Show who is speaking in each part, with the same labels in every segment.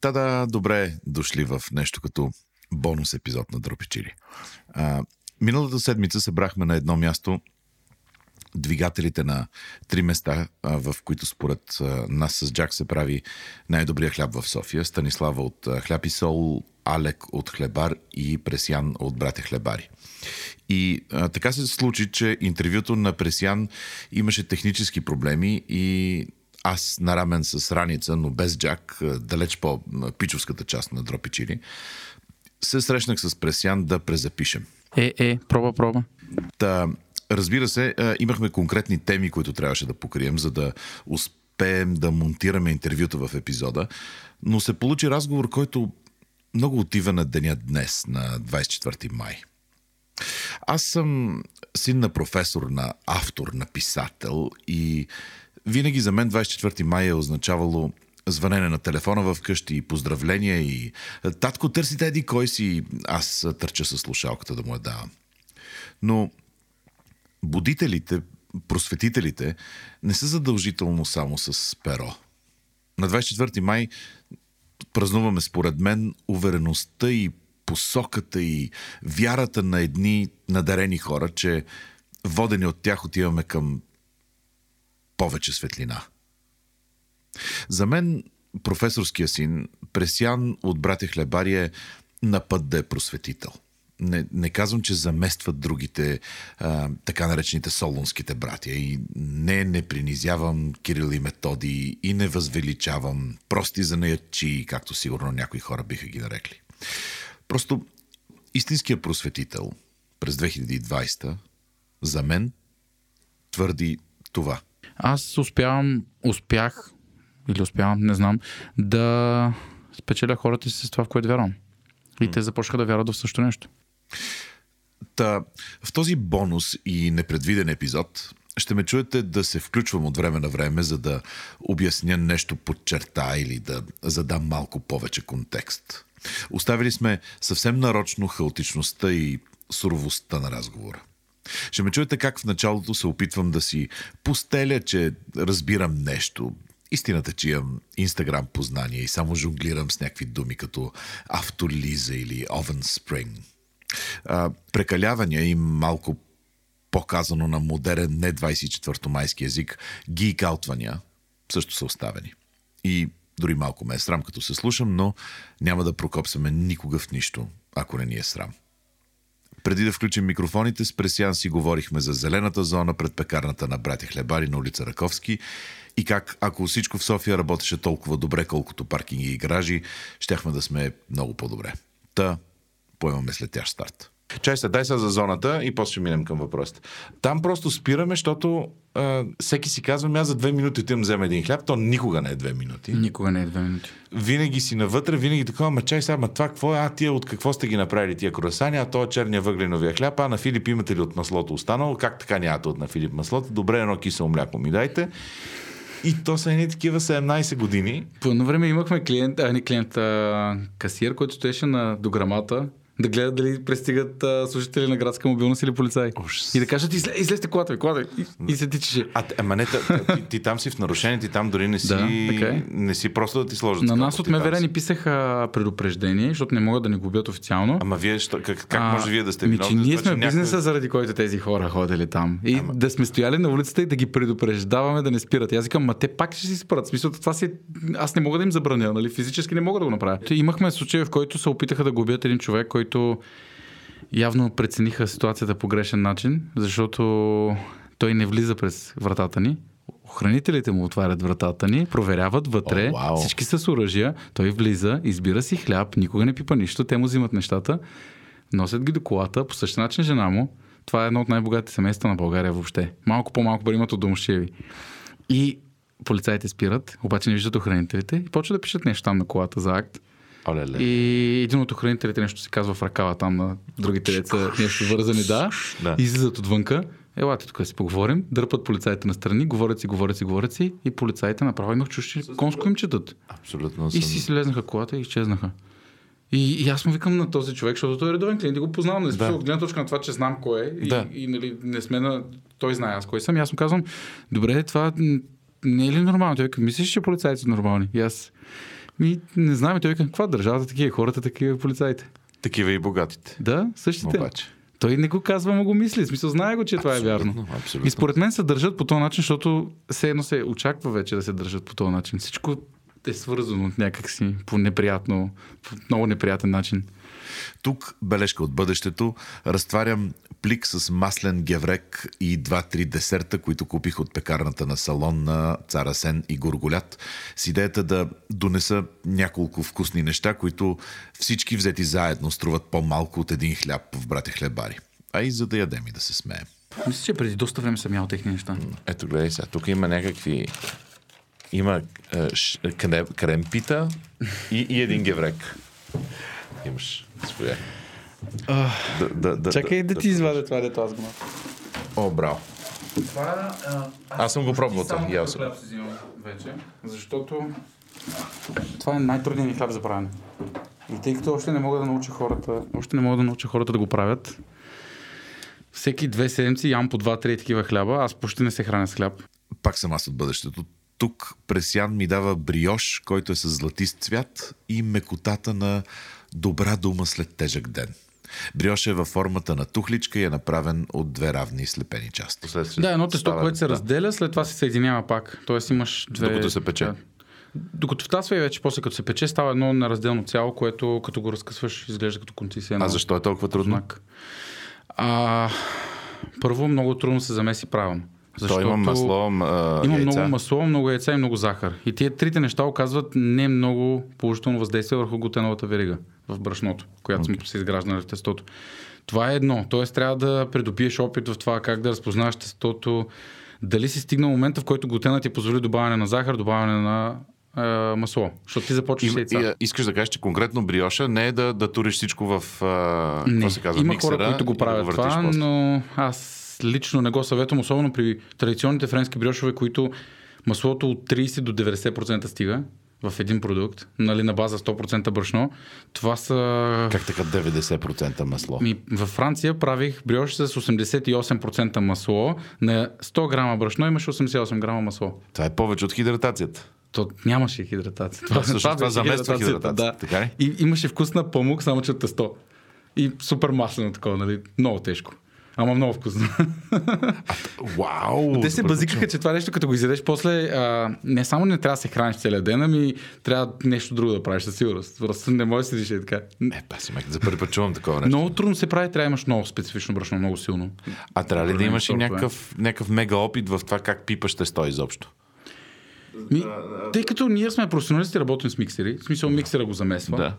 Speaker 1: Та-да, добре дошли в нещо като бонус епизод на Дропичили. А, миналата седмица събрахме на едно място двигателите на три места, в които според нас с Джак се прави най-добрия хляб в София. Станислава от Хляб и Сол, Алек от Хлебар и Пресян от Братя Хлебари. И а, така се случи, че интервюто на Пресян имаше технически проблеми и аз нарамен с раница, но без джак, далеч по пичовската част на Дропичили, се срещнах с Пресян да презапишем.
Speaker 2: Е, е, проба, проба.
Speaker 1: Та, разбира се, имахме конкретни теми, които трябваше да покрием, за да успеем да монтираме интервюта в епизода, но се получи разговор, който много отива на деня днес, на 24 май. Аз съм син на професор, на автор, на писател и винаги за мен 24 май е означавало звънене на телефона в къщи и поздравления и татко търсите еди кой си, аз търча с слушалката да му я давам. Но будителите, просветителите не са задължително само с перо. На 24 май празнуваме според мен увереността и посоката и вярата на едни надарени хора, че водени от тях отиваме към повече светлина. За мен професорския син, Пресян от братя Хлебари е на път да е просветител. Не, не казвам, че заместват другите а, така наречените солунските братя и не, не принизявам Кирил и Методи и не възвеличавам прости занаячи, както сигурно някои хора биха ги нарекли. Просто истинският просветител през 2020 за мен твърди това –
Speaker 2: аз успявам, успях, или успявам, не знам, да спечеля хората си с това, в което вярвам. И те започнаха да вярват в също нещо.
Speaker 1: Та, в този бонус и непредвиден епизод ще ме чуете да се включвам от време на време, за да обясня нещо под черта или да задам малко повече контекст. Оставили сме съвсем нарочно хаотичността и суровостта на разговора. Ще ме чуете как в началото се опитвам да си постеля, че разбирам нещо. Истината, че имам инстаграм познание и само жонглирам с някакви думи като автолиза или овен спринг. Прекалявания и малко по-казано на модерен не 24-то майски език, гикаутвания също са оставени. И дори малко ме е срам, като се слушам, но няма да прокопсаме никога в нищо, ако не ни е срам. Преди да включим микрофоните, с Пресян си говорихме за зелената зона пред пекарната на братя Хлебари на улица Раковски и как, ако всичко в София работеше толкова добре, колкото паркинги и гаражи, щяхме да сме много по-добре. Та, поемаме след тях старт. Чай се, дай се за зоната и после ще минем към въпросите. Там просто спираме, защото а, всеки си казва, аз за две минути отивам взема един хляб, то никога не е две минути.
Speaker 2: Никога не е две минути.
Speaker 1: Винаги си навътре, винаги такова, ма чай сега, ма това какво е? А тия от какво сте ги направили тия круасани, а то е черния въгленовия хляб, а на Филип имате ли от маслото останало? Как така нямате от на Филип маслото? Добре, едно кисело мляко ми дайте. И то са едни такива 17 години.
Speaker 2: По едно време имахме клиент, а не клиент, а, касиер, който стоеше на дограмата да гледат дали пристигат а, служители на градска мобилност или полицаи.
Speaker 1: Ужас.
Speaker 2: И да кажат, изле, излезте колата ви, колата. И, и се тичеше.
Speaker 1: А, ама не, ти, ти, там си в нарушение, ти там дори не си,
Speaker 2: Да, така е.
Speaker 1: не си просто да ти сложат.
Speaker 2: На нас от
Speaker 1: ти
Speaker 2: МВР ни писаха предупреждение, защото не могат да ни губят официално.
Speaker 1: Ама вие, що, как, как може вие да сте
Speaker 2: ми,
Speaker 1: виновни?
Speaker 2: че ние
Speaker 1: това,
Speaker 2: сме
Speaker 1: че
Speaker 2: бизнеса,
Speaker 1: някой-
Speaker 2: заради който тези хора ходили там. И
Speaker 1: Ама-
Speaker 2: да сме стояли на улицата и да ги предупреждаваме да не спират. И аз викам, ма те пак ще си спрат. Смисъл, това си... Аз не мога да им забраня, нали? Физически не мога да го направя. Имахме случай, в който се опитаха да губят един човек, който явно прецениха ситуацията по грешен начин, защото той не влиза през вратата ни. Охранителите му отварят вратата ни, проверяват вътре,
Speaker 1: О, вау.
Speaker 2: всички са с оръжия, той влиза, избира си хляб, никога не пипа нищо, те му взимат нещата, носят ги до колата, по същия начин жена му. Това е едно от най-богатите семейства на България въобще. Малко по-малко пари имат от домощеви. И полицаите спират, обаче не виждат охранителите и почват да пишат нещо там на колата за акт.
Speaker 1: Оле-ле.
Speaker 2: И един от охранителите нещо се казва в ръкава там на другите деца, нещо вързани, да.
Speaker 1: Да.
Speaker 2: Излизат отвънка. Елате тук да си поговорим. Дърпат полицаите настрани, говорят си, говорят си, говорят си и полицаите направо имах чуш, че конско им четат.
Speaker 1: Абсолютно
Speaker 2: И
Speaker 1: съм.
Speaker 2: си слезнаха колата и изчезнаха. И, и аз му викам на този човек, защото той е редовен клиент и го познавам. Да.
Speaker 1: Да.
Speaker 2: От гледна точка на това, че знам кой е и,
Speaker 1: Да.
Speaker 2: и, нали, не сме на... Той знае аз кой съм. И аз му казвам, добре, това не е ли нормално? Той вика, мислиш, че полицайите са нормални? И аз Ми, не знам, той каква държавата, такива хората, такива полицаите.
Speaker 3: Такива и богатите.
Speaker 2: Да, същите.
Speaker 3: Обаче.
Speaker 2: Той не го казва, но го мисли. В смисъл, знае го, че това е вярно.
Speaker 3: Абсолютно.
Speaker 2: И според мен се държат по този начин, защото все едно се очаква вече да се държат по този начин. Всичко е свързано някакси по неприятно, по много неприятен начин.
Speaker 3: Тук бележка от бъдещето. Разтварям плик с маслен геврек и два-три десерта, които купих от пекарната на салон на Цара Сен и Горголят, с идеята да донеса няколко вкусни неща, които всички взети заедно струват по-малко от един хляб в брате хлебари. А и за да ядем и да се смеем.
Speaker 2: Мисля, че преди доста време съм ял техни неща.
Speaker 1: Ето, гледай сега. Тук има някакви... Има е, ш... крем, кремпита и, и един геврек. Имаш. Заповядай. Да, да, да,
Speaker 2: Чакай да, ти извадя това, дето аз го
Speaker 1: О, браво.
Speaker 2: Това, а,
Speaker 1: Аз съм го пробвал това,
Speaker 2: Само
Speaker 1: съм.
Speaker 2: хляб си взимам вече, защото това е най-трудният ми хляб за правене. И тъй като още не мога да науча хората, още не мога да науча хората да го правят, всеки две седмици ям по два-три такива хляба, аз почти не се храня с хляб.
Speaker 3: Пак съм аз от бъдещето. Тук Пресян ми дава бриош, който е с златист цвят и мекотата на добра дума след тежък ден. Бриош е във формата на тухличка и е направен от две равни слепени части.
Speaker 1: Последствие
Speaker 2: Да, едно тесто,
Speaker 1: става-
Speaker 2: което се разделя, след това се съединява пак. Тоест имаш две...
Speaker 1: Докато се пече.
Speaker 2: Да. Докато втасва и вече после като се пече, става едно неразделно цяло, което като го разкъсваш, изглежда като конци си едно.
Speaker 1: А защо е толкова трудно?
Speaker 2: знак. А, първо, много трудно се замеси правилно.
Speaker 1: Защо има масло, а,
Speaker 2: Има
Speaker 1: яйца?
Speaker 2: много масло, много яйца и много захар. И тия трите неща оказват не много положително въздействие върху глутеновата верига в брашното, която сме се изграждали в тестото. Това е едно. Тоест трябва да придобиеш опит в това как да разпознаваш тестото. Дали си стигнал момента, в който глутена ти позволи добавяне на захар, добавяне на е, масло. Защото ти започваш
Speaker 1: Има,
Speaker 2: яйца.
Speaker 1: и, а, искаш да кажеш, че конкретно бриоша не е да, да туриш всичко в а,
Speaker 2: Не,
Speaker 1: какво се казва,
Speaker 2: има
Speaker 1: миксера
Speaker 2: хора, които го
Speaker 1: и да
Speaker 2: правят това,
Speaker 1: после.
Speaker 2: но аз лично не го съветвам, особено при традиционните френски бриошове, които маслото от 30 до 90% стига в един продукт, нали, на база 100% брашно. Това са...
Speaker 1: Как така 90% масло?
Speaker 2: Ми, във Франция правих бриош с 88% масло. На 100 грама брашно имаше 88 грама масло.
Speaker 1: Това е повече от хидратацията.
Speaker 2: То нямаше хидратация. Това,
Speaker 1: всъщност това
Speaker 2: беше
Speaker 1: замества
Speaker 2: хидратацията,
Speaker 1: хидратацията, така ли?
Speaker 2: И имаше вкус на памук, само че от тесто. И супер маслено такова, нали? Много тежко. Ама много вкусно.
Speaker 1: Вау!
Speaker 2: Те се базикаха, че това нещо, като го изядеш после, а, не само не трябва да се храниш целия ден, ами трябва нещо друго да правиш със сигурност. Просто не може да седиш и така.
Speaker 1: Е, паси, мек, за първи път чувам такова нещо.
Speaker 2: Много трудно се прави, трябва да имаш много специфично брашно, много силно.
Speaker 1: А трябва ли да имаш и
Speaker 2: сортове.
Speaker 1: някакъв, някакъв мега опит в това как пипаш тесто изобщо?
Speaker 2: Ми, тъй като ние сме професионалисти, работим с миксери, в смисъл миксера го замесва,
Speaker 1: Да.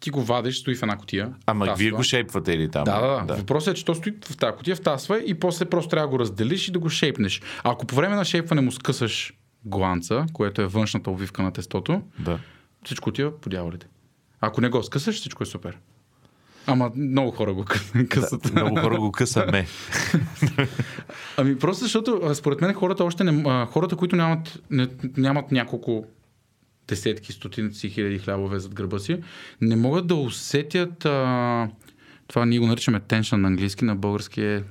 Speaker 2: Ти го вадиш, стои в една котия.
Speaker 1: Ама
Speaker 2: тасва.
Speaker 1: вие го шейпвате или там?
Speaker 2: Да, да, да. Въпросът е, че то стои в тази котия, втасва и после просто трябва да го разделиш и да го шейпнеш. Ако по време на шейпване му скъсаш гланца, което е външната обвивка на тестото,
Speaker 1: да.
Speaker 2: всичко отива по дяволите. Ако не го скъсаш, всичко е супер. Ама много хора го къ- късат.
Speaker 1: Много хора го късаме.
Speaker 2: Ами просто защото, според мен, хората още не... Хората, които нямат, не, нямат няколко десетки, стотици хиляди хлябове зад гърба си, не могат да усетят а, това ние го наричаме tension на английски, на български е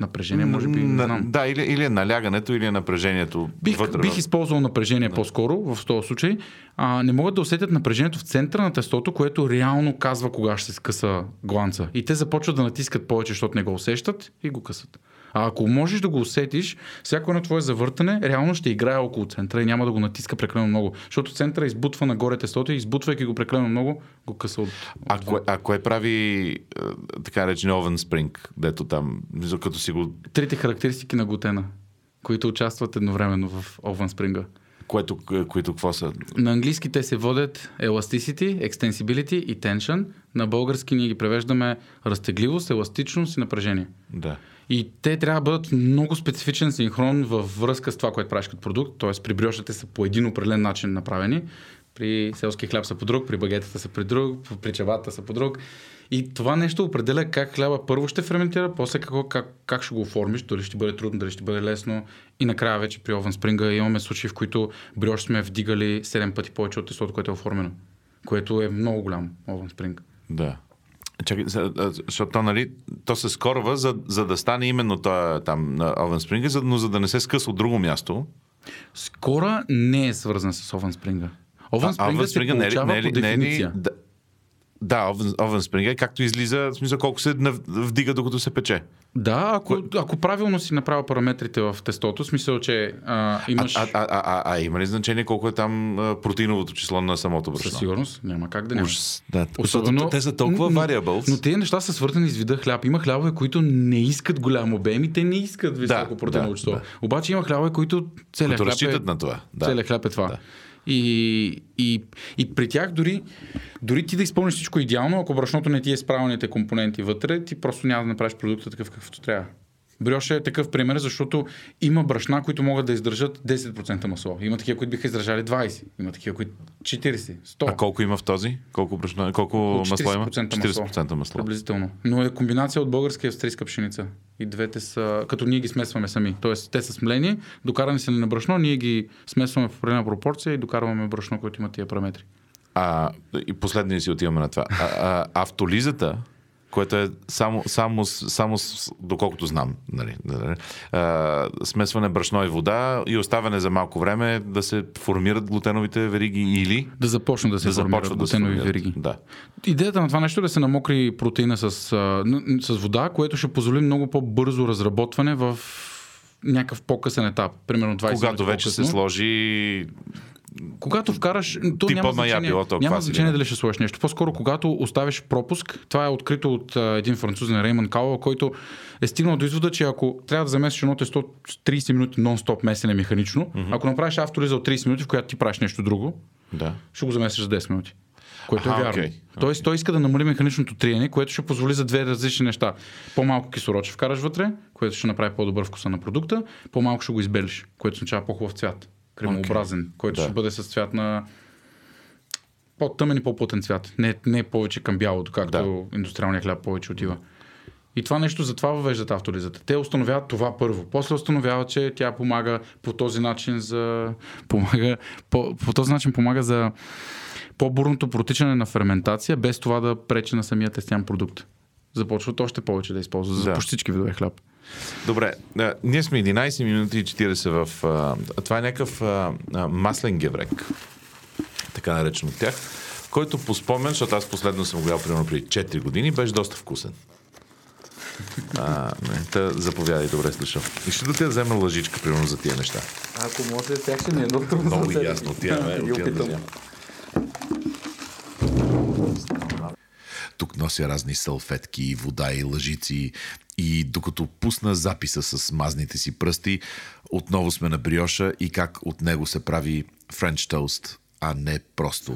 Speaker 2: напрежение, може би, не
Speaker 1: На-
Speaker 2: знам.
Speaker 1: Да, или, или е налягането, или е напрежението
Speaker 2: Бих,
Speaker 1: вътре.
Speaker 2: бих използвал напрежение по-скоро в този случай. А, не могат да усетят напрежението в центъра на тестото, което реално казва кога ще се скъса гланца. И те започват да натискат повече, защото не го усещат и го късат. А ако можеш да го усетиш, всяко едно твое завъртане реално ще играе около центъра и няма да го натиска прекалено много. Защото центъра избутва нагоре тестото и избутвайки го прекалено много, го къса от.
Speaker 1: А кое, а кое прави е, така речен овен спринг, дето там, като си го...
Speaker 2: Трите характеристики на глутена, които участват едновременно в Oven Spring.
Speaker 1: Което, които какво са?
Speaker 2: На английски те се водят elasticity, extensibility и tension. На български ние ги превеждаме разтегливост, еластичност и напрежение.
Speaker 1: Да.
Speaker 2: И те трябва да бъдат много специфичен синхрон във връзка с това, което правиш като продукт. Т.е. при бриошите са по един определен начин направени. При селски хляб са по друг, при багетата са при друг, при чавата са по друг. И това нещо определя как хляба първо ще ферментира, после какво, как, как ще го оформиш, дали ще бъде трудно, дали ще бъде лесно. И накрая вече при Овен Спринга имаме случаи, в които бриош сме вдигали 7 пъти повече от тестото, което е оформено. Което е много голям Овен Спринг.
Speaker 1: Да. Чакай, защото то, нали, то се скорва, за, за да стане именно това там на Овен Спринга, за, но за да не се скъса от друго място.
Speaker 2: Скора не е свързан с Овен Спринга. Овен спринга се
Speaker 1: е
Speaker 2: получава
Speaker 1: не е
Speaker 2: по
Speaker 1: не е
Speaker 2: дефиниция.
Speaker 1: Да, да овен, овен спринга е както излиза, в смисъл колко се вдига докато се пече.
Speaker 2: Да, ако, ако правилно си направил параметрите в тестото, смисъл, че а, имаш...
Speaker 1: А, а, а, а, а, има ли значение колко е там протеиновото число на самото брашно?
Speaker 2: Със сигурност, няма как да няма.
Speaker 1: Ужас. Да,
Speaker 2: Особено-
Speaker 1: те са толкова
Speaker 2: но-
Speaker 1: variables.
Speaker 2: Но тези неща са свързани с вида хляб. Има хлябове, които не искат голям обем и те не искат високо
Speaker 1: Да,
Speaker 2: протеиново
Speaker 1: да,
Speaker 2: число.
Speaker 1: да.
Speaker 2: Обаче има хлябове, които целият
Speaker 1: Които
Speaker 2: хляб е...
Speaker 1: на това. Да.
Speaker 2: Целият хляб е това.
Speaker 1: Да.
Speaker 2: И, и, и при тях дори, дори ти да изпълниш всичко идеално, ако брашното не ти е с правилните компоненти вътре, ти просто няма да направиш продукта такъв какъвто трябва. Бриоша е такъв пример, защото има брашна, които могат да издържат 10% масло. Има такива, които биха издържали 20. Има такива, които 40, 100.
Speaker 1: А колко има в този? Колко, брашно, колко масло има?
Speaker 2: 40% масло.
Speaker 1: 40% масло.
Speaker 2: Приблизително. Но е комбинация от българска и австрийска пшеница. И двете са, като ние ги смесваме сами. Тоест, те са смлени, докарани ни на брашно, ние ги смесваме в определена пропорция и докарваме брашно, което има тия параметри.
Speaker 1: А, и последния си отиваме на това. А, а, автолизата, което е само, само, само доколкото знам, нали, нали, а, смесване брашно и вода и оставяне за малко време да се формират глутеновите вериги или
Speaker 2: Да започнат да се
Speaker 1: да
Speaker 2: формират
Speaker 1: да се
Speaker 2: глутенови
Speaker 1: формират.
Speaker 2: вериги.
Speaker 1: Да.
Speaker 2: Идеята на това нещо е да се намокри протеина с, с вода, което ще позволи много по-бързо разработване в някакъв по-късен етап. Примерно 20
Speaker 1: Когато
Speaker 2: минути
Speaker 1: вече се
Speaker 2: по-късно.
Speaker 1: сложи
Speaker 2: Когато вкараш, то
Speaker 1: Типа
Speaker 2: няма значение,
Speaker 1: било то
Speaker 2: няма значение дали ще сложиш нещо. По-скоро, когато оставиш пропуск, това е открито от а, един французен Рейман Кауа, който е стигнал до извода, че ако трябва да замесиш едно тесто 30 минути нон-стоп месене механично, mm-hmm. ако направиш автолиза от 30 минути, в която ти правиш нещо друго,
Speaker 1: да.
Speaker 2: ще го замесиш за 10 минути. Което
Speaker 1: Аха,
Speaker 2: е вярно.
Speaker 1: окей.
Speaker 2: Тоест, той иска да намали механичното триене, което ще позволи за две различни неща. По-малко кислород ще вкараш вътре, което ще направи по-добър вкуса на продукта, по-малко ще го избелиш, което означава по-хубав цвят. Кремообразен, okay. който
Speaker 1: Да.
Speaker 2: ще бъде с цвят на по-тъмен и по-плътен цвят. Не, не повече към бялото, както да. индустриалния хляб повече отива. И това нещо затова въвеждат автолизата. Те установяват това първо. После установяват, че тя помага по този начин за... Помага, по, по този начин помага за по-бурното протичане на ферментация, без това да пречи на самия тестян продукт. Започват още повече да използват за
Speaker 1: Да.
Speaker 2: по всички видове хляб.
Speaker 1: Добре, а, ние сме 11 минути и 40 в... А, това е някакъв а, а, маслен геврек, така наречен от тях, който по спомен, защото аз последно съм го ял примерно преди 4 години, беше доста вкусен. А, не, та, заповядай, добре слушам. И ще да те взема лъжичка, примерно, за тия неща.
Speaker 2: Ако може, тях ще ми е много трудно.
Speaker 1: Много ясно, отиваме, отиваме да взема.
Speaker 3: Тук нося разни салфетки, вода и лъжици. И докато пусна записа с мазните си пръсти, отново сме на бриоша и как от него се прави френч тост, а не просто.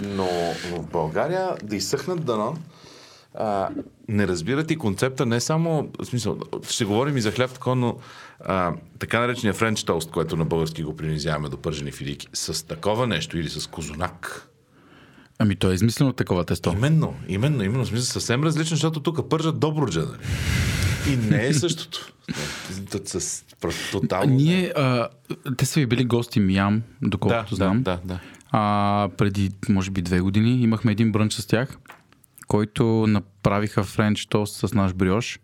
Speaker 1: Но в България да изсъхнат дано, а, не разбират и концепта не само, в смисъл, ще говорим и за хляб, тако, но а, така наречения френч тост, което на български го принизяваме до пържени филийки, с такова нещо или с козунак.
Speaker 2: Ами то е измислено такова тесто.
Speaker 1: Именно, именно, именно. В смисъл съвсем различно, защото тук пържат добруджа. Нали? И не е същото. С, просто тотално.
Speaker 2: Ние, а, те са ви били гости Миям,
Speaker 1: да,
Speaker 2: доколкото
Speaker 1: да,
Speaker 2: знам.
Speaker 1: да, да.
Speaker 2: А, преди, може би, две години имахме един брънч с тях, който направиха френч тост с наш бриош.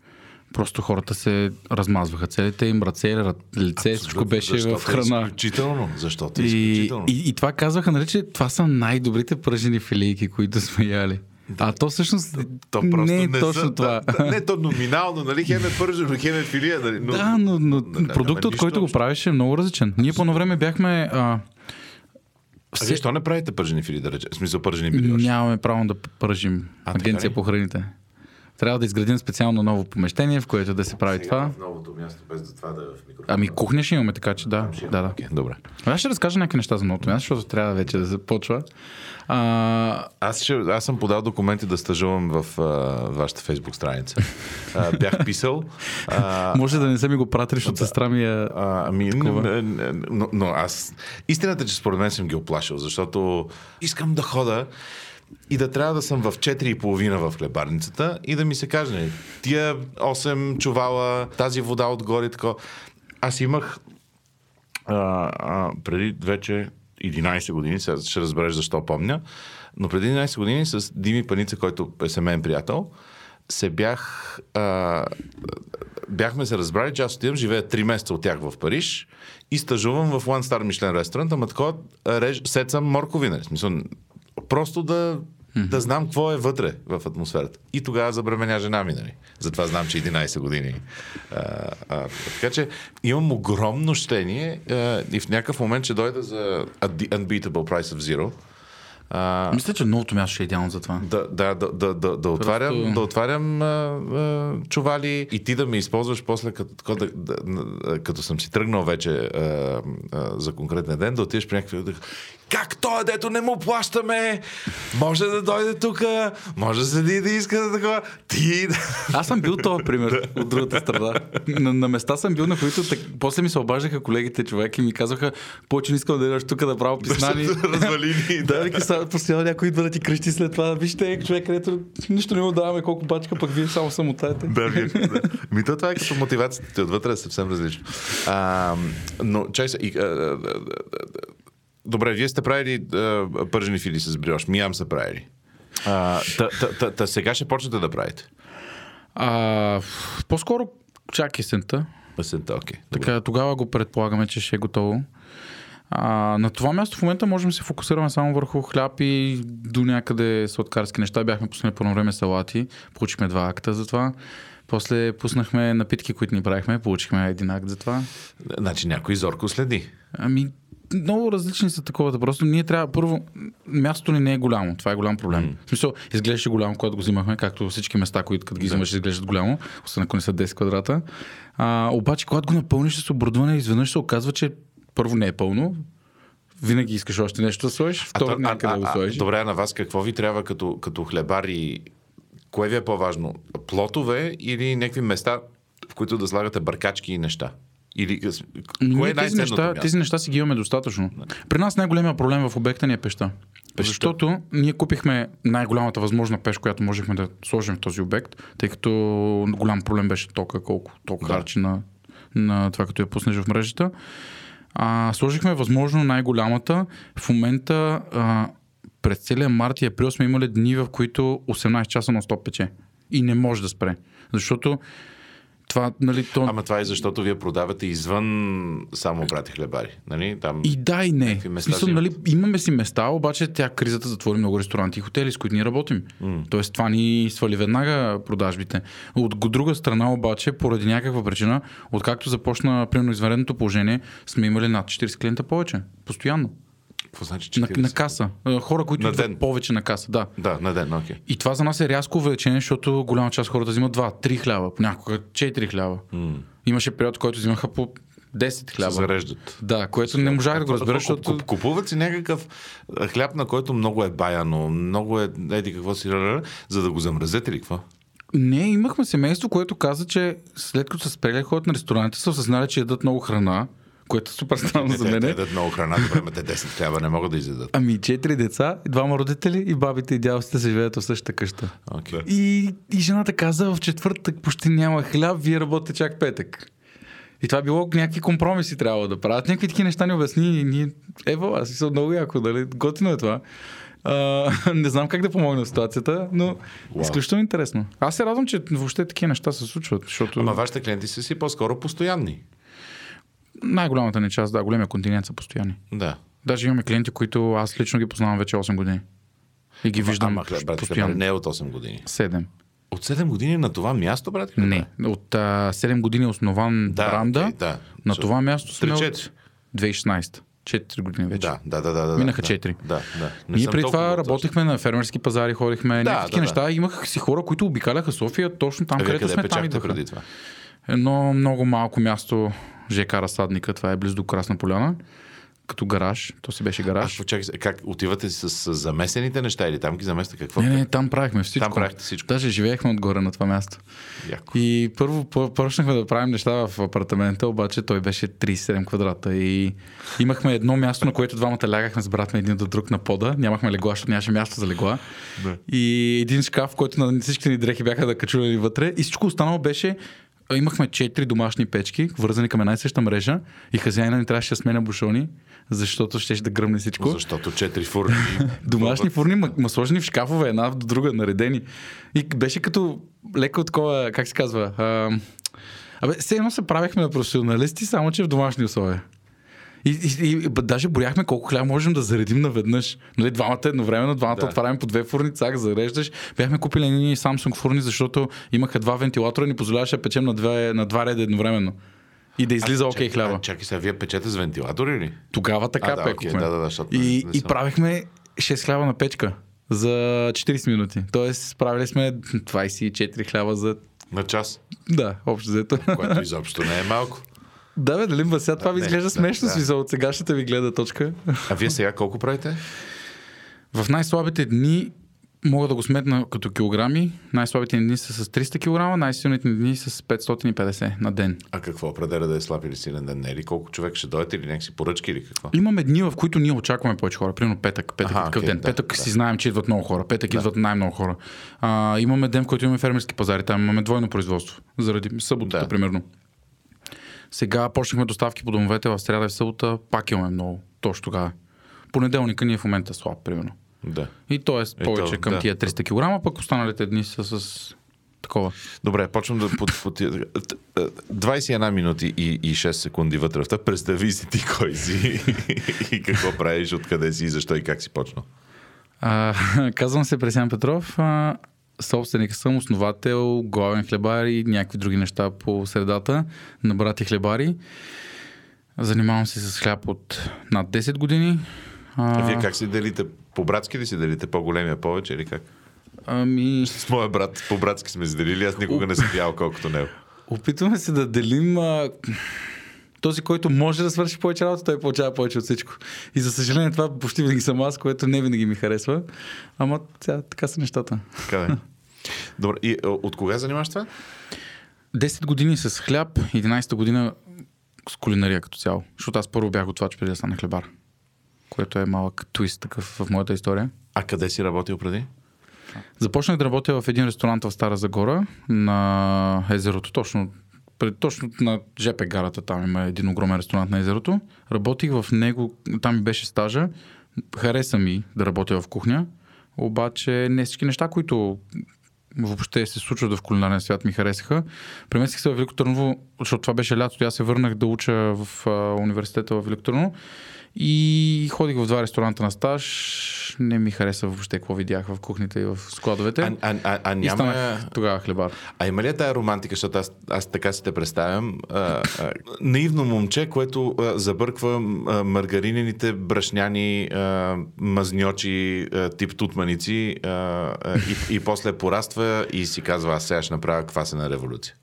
Speaker 2: Просто хората се размазваха. Целите им ръце, ръ- лице, всичко беше в храна.
Speaker 1: Е изключително. Защото е
Speaker 2: И,
Speaker 1: изключително.
Speaker 2: и, и това казваха, нали, че това са най-добрите пържени филийки, които сме яли. А то всъщност
Speaker 1: То просто
Speaker 2: не е
Speaker 1: не
Speaker 2: точно
Speaker 1: са,
Speaker 2: това.
Speaker 1: Да, да, не, то номинално, нали, хем е пържено, хем е филия, нали, но...
Speaker 2: Да, но, но
Speaker 1: няма
Speaker 2: продуктът, който го правиш е много различен. Ние по едно време бяхме... А,
Speaker 1: А вие що не правите пържени фили, да рече? В смисъл пържени били
Speaker 2: нямаме право да пържим
Speaker 1: А,
Speaker 2: агенция по храните. Трябва да изградим специално ново помещение, в което да се прави това.
Speaker 1: В новото място, без да това да е в микрофона.
Speaker 2: Ами кухня ще имаме, така че да. да, да.
Speaker 1: Окей, добре.
Speaker 2: Аз ще разкажа някакви неща за новото място, защото трябва вече да започва. А,
Speaker 1: Аз, ще, аз съм подал документи да стажувам в а, вашата фейсбук страница. А, бях писал. А,
Speaker 2: може да не са ми го пратили, защото сестра ми е...
Speaker 1: А, ами,
Speaker 2: Такова.
Speaker 1: н- н- н- но, но аз... Истината е, че според мен съм ги оплашил, защото искам да хода и да трябва да съм в 4,5 в хлебарницата и да ми се каже, тия 8 чувала, тази вода отгоре, така. Аз имах а, а, преди вече 11 години, сега ще разбереш защо помня, но преди 11 години с Дими Паница, който е семейен приятел, се бях... А, бяхме се разбрали, че аз отивам, живея 3 месеца от тях в Париж и стажувам в One Star Michelin ресторант, ама такова реж, сецам моркови, нали? Смисъл, просто да, да знам какво е вътре в атмосферата. И тогава забременя жена ми, нали? Затова знам, че 11 години. А, а, така че имам огромно щение а, и в някакъв момент ще дойда за Unbeatable Price of Zero. А,
Speaker 2: Мисля, че новото място ще е идеално за това.
Speaker 1: да, да, да, да, да, да отварям,
Speaker 2: Просто-
Speaker 1: да отварям а, а, чували и ти да ме използваш после, като, като, да, като съм си тръгнал вече а, а, за конкретен ден, да отидеш при някакви как той, дето не му плащаме, може да дойде тук, може да седи да иска да такова. Ти...
Speaker 2: Аз съм бил този пример от другата страна. На, на места съм бил, на които так, после ми се обаждаха колегите човек и ми казаха, повече не искам да идваш тук да правя писнани.
Speaker 1: Развали ни.
Speaker 2: Да, сега постоянно някой идва да ти крещи след това. Вижте, човек, където нищо не му даваме, колко бачка, пък вие само самотаете.
Speaker 1: Да, вие, да. Ми то това е като мотивацията ти отвътре е съвсем различно. А, но, чай се, и, а, а, а, добре, вие сте правили а, пържени фили с бриош, миям са правили. А, та, та, та, та, сега ще почнете да правите.
Speaker 2: А, по-скоро чак есента.
Speaker 1: Песента, окей. добре.
Speaker 2: Така, тогава го предполагаме, че ще е готово. А, на това място в момента можем да се фокусираме само върху хляб и до някъде сладкарски неща. Бяхме пуснали по време салати, получихме два акта за това. После пуснахме напитки, които ни правихме, получихме един акт за това.
Speaker 1: Значи някой зорко следи.
Speaker 2: Ами, много различни са таковата. Просто ние трябва, първо, мястото ни не е голямо. Това е голям проблем. Mm. В смисъл, изглеждаше голямо, когато го взимахме, както всички места, които като ги взимаш, изглеждат голямо, освен ако не са 10 квадрата. А, обаче, когато го напълниш с оборудване, изведнъж се оказва, че първо не е пълно, винаги искаш още нещо да сложиш, второ
Speaker 1: то-
Speaker 2: някъде да го сложиш.
Speaker 1: Добре, а на вас какво ви трябва като, като хлебари? Кое ви е по-важно? Плотове или някакви места, в които да слагате бъркачки и неща? Или, кое е
Speaker 2: тези, неща,
Speaker 1: място?
Speaker 2: тези неща си ги имаме достатъчно. При нас най-големия проблем в обекта ни е пеща. Защото ние купихме най-голямата възможна пеш, която можехме да сложим в този обект, тъй като голям проблем беше тока, колко ток
Speaker 1: Да.
Speaker 2: харчи на, на това, като я пуснеш в мрежата. А, сложихме възможно най-голямата. В момента а, през целия март и април сме имали дни, в които 18 часа на 100 пече. И не може да спре. Защото това, нали, то...
Speaker 1: Ама това е защото вие продавате извън само брати хлебари. Нали? Там...
Speaker 2: И да, и не.
Speaker 1: Си
Speaker 2: нали, имаме си места, обаче тя кризата затвори много ресторанти и хотели, с които ние работим. Mm. Тоест това ни свали веднага продажбите. От друга страна обаче, поради някаква причина, откакто започна примерно извънредното положение, сме имали над 40 клиента повече. Постоянно.
Speaker 1: Какво значи
Speaker 2: На,
Speaker 1: 40?
Speaker 2: на каса. А, Хора, които
Speaker 1: На
Speaker 2: идват
Speaker 1: ден?
Speaker 2: повече на каса, да.
Speaker 1: Да, на ден, окей.
Speaker 2: И това за нас е рязко увеличение, защото голяма част хората взимат 2, 3 хляба, понякога 4 хляба.
Speaker 1: Mm.
Speaker 2: Имаше период, в който взимаха по 10
Speaker 1: Се
Speaker 2: хляба.
Speaker 1: зареждат.
Speaker 2: Да, което не можах да го разбера, защото...
Speaker 1: Куп- Купуват си някакъв хляб, на който много е баяно, много е, еди какво си, за да го замразят или какво?
Speaker 2: Не, имахме семейство, което каза, че след като са спрели ходят на ресторанти, са осъзнали, че ядат много храна, което е супер странно за
Speaker 1: Те, те
Speaker 2: мен.
Speaker 1: ядат много храна, добре, ме те 10 хляба не могат да изядат.
Speaker 2: Ами четири деца, двама родители и бабите и дядовците се живеят в същата къща.
Speaker 1: Okay.
Speaker 2: И, и жената каза, в четвъртък почти няма хляб, вие работите чак петък. И това било някакви компромиси трябва да правят. Някакви такива неща ни обясни и ние... Ево, аз съм много яко, дали? Готино е това. А, не знам как да помогна в ситуацията, но
Speaker 1: Уау.
Speaker 2: изключително интересно. Аз се радвам, че въобще такива неща се случват, защото
Speaker 1: Ама вашите клиенти са си по-скоро постоянни.
Speaker 2: Най-голямата ни част, да, големия континент са постоянни.
Speaker 1: Да.
Speaker 2: Даже имаме клиенти, които аз лично ги познавам вече 8 години. И ги виждам
Speaker 1: Ама брат,
Speaker 2: постоянно.
Speaker 1: не е от 8 години.
Speaker 2: 7.
Speaker 1: От 7 години на това място, брат?
Speaker 2: Не, от а, 7 години е основан
Speaker 1: Да,
Speaker 2: бранда.
Speaker 1: окей, да.
Speaker 2: На
Speaker 1: Со-
Speaker 2: това място сме от
Speaker 1: 3-4.
Speaker 2: 2016. 4 години вече.
Speaker 1: Да, да, да, да.
Speaker 2: Минаха
Speaker 1: да,
Speaker 2: четири.
Speaker 1: Да, да. Не
Speaker 2: Ние преди това
Speaker 1: от
Speaker 2: работихме на фермерски пазари, ходихме да, някакви
Speaker 1: да,
Speaker 2: такива
Speaker 1: да.
Speaker 2: неща. Имах си хора, които обикаляха София точно там,
Speaker 1: А
Speaker 2: където
Speaker 1: къде
Speaker 2: сме там идваха.
Speaker 1: преди това?
Speaker 2: Едно много малко място, ЖК Разсадника, това е близо до Красна поляна, като гараж. То си беше гараж.
Speaker 1: почакай, се, как отивате с, с замесените неща или там ги заместа какво?
Speaker 2: Не, не, там правихме всичко.
Speaker 1: Там правихте всичко.
Speaker 2: Даже живеехме отгоре на това място.
Speaker 1: Яко.
Speaker 2: И първо по- почнахме да правим неща в апартамента, обаче той беше 37 квадрата и имахме едно място, на което двамата лягахме с брат ми един до друг на пода. Нямахме легла, защото нямаше място за легла.
Speaker 1: Да.
Speaker 2: И един шкаф, който на всичките ни дрехи бяха да качулени вътре и всичко останало беше имахме четири домашни печки, вързани към една и съща мрежа и хазяина ни трябваше да сменя бушони, защото щеше да гръмне всичко.
Speaker 1: Защото четири фурни.
Speaker 2: Домашни фурни, ма, ма сложени в шкафове, една до друга, наредени. И беше като леко такова, как се казва, а, Абе, все едно се правихме на професионалисти, само че в домашни условия. И, и, и даже боряхме колко хляб можем да заредим наведнъж. Нали, двамата едновременно, двамата да. отваряме по две фурни, цак, зареждаш. Бяхме купили едни Samsung фурни, защото имаха два вентилатора и ни позволяваше да печем на, две, на два реда едновременно. И да излиза окей okay, хляба.
Speaker 1: Чакай сега, вие печете с вентилатори ли?
Speaker 2: Тогава така
Speaker 1: а, да,
Speaker 2: пекохме.
Speaker 1: Okay, да, да, да,
Speaker 2: и, не, не и правихме 6 хляба на печка за 40 минути. Тоест, справили сме 24 хляба за
Speaker 1: на час.
Speaker 2: Да, общо взето.
Speaker 1: Което изобщо не е малко.
Speaker 2: Да, бе, дали сега това ви изглежда смешно да, да. от сегашната ви гледа точка.
Speaker 1: А вие сега колко правите?
Speaker 2: В най-слабите дни мога да го сметна като килограми. Най-слабите дни са с 300 кг, най-силните дни с 550 на ден.
Speaker 1: А какво определя да е слаб или силен ден? Не ли колко човек ще дойдете или някакси поръчки или какво?
Speaker 2: Имаме дни, в които ние очакваме повече хора. Примерно петък. Петък Аха, е такъв okay, ден. Да, петък да. си знаем, че идват много хора. Петък да. идват най-много хора. А, имаме ден, в който имаме фермерски пазари. Там имаме двойно производство. Заради съботата, да. примерно. Сега почнахме доставки по домовете в среда и в събота. Пак имаме много. Точно тогава. Понеделника ни е в момента слаб, примерно.
Speaker 1: Да.
Speaker 2: И то е повече към да. тия 300 кг, пък останалите дни са с такова.
Speaker 1: Добре, почвам да под, под... 21 минути и, и 6 секунди вътре в Представи си ти кой си и какво правиш, откъде си и защо и как си почнал.
Speaker 2: А, казвам се Пресян Петров. А, собственик съм, основател, главен хлебар и някакви други неща по средата на брати хлебари. Занимавам се с хляб от над 10 години.
Speaker 1: А, а вие как си делите? По-братски ли си делите? По-големия повече или как?
Speaker 2: Ами...
Speaker 1: С моя брат, по-братски сме сделили, аз никога не съм ял колкото него.
Speaker 2: Опитваме се да делим а... този, който може да свърши повече работа, той получава повече от всичко. И за съжаление това почти винаги съм аз, което не винаги ми харесва. Ама тя, така са нещата.
Speaker 1: Така е. Добре, и от кога занимаваш това?
Speaker 2: 10 години с хляб, 11-та година с кулинария като цяло. Защото аз първо бях готвач преди да стана хлебар което е малък твист такъв в моята история.
Speaker 1: А къде си работил преди?
Speaker 2: Започнах да работя в един ресторант в Стара Загора на езерото, точно пред, точно на ЖП гарата, там има един огромен ресторант на езерото. Работих в него, там ми беше стажа. Хареса ми да работя в кухня, обаче не всички неща, които въобще се случват в кулинарния свят, ми харесаха. Преместих се в Велико Търново, защото това беше лято. Аз се върнах да уча в университета в Велико Търново и ходих в два ресторанта на стаж. Не ми хареса въобще какво видях в кухните и в складовете.
Speaker 1: А, а, а, а няма...
Speaker 2: станах тогава хлебар.
Speaker 1: А има ли тая романтика, защото аз, аз така си те представям? А, а, наивно момче, което а, забърква а, маргаринените брашняни а, мазньочи а, тип тутманици а, а, и, и после пораства и си казва, аз сега ще направя квасена революция.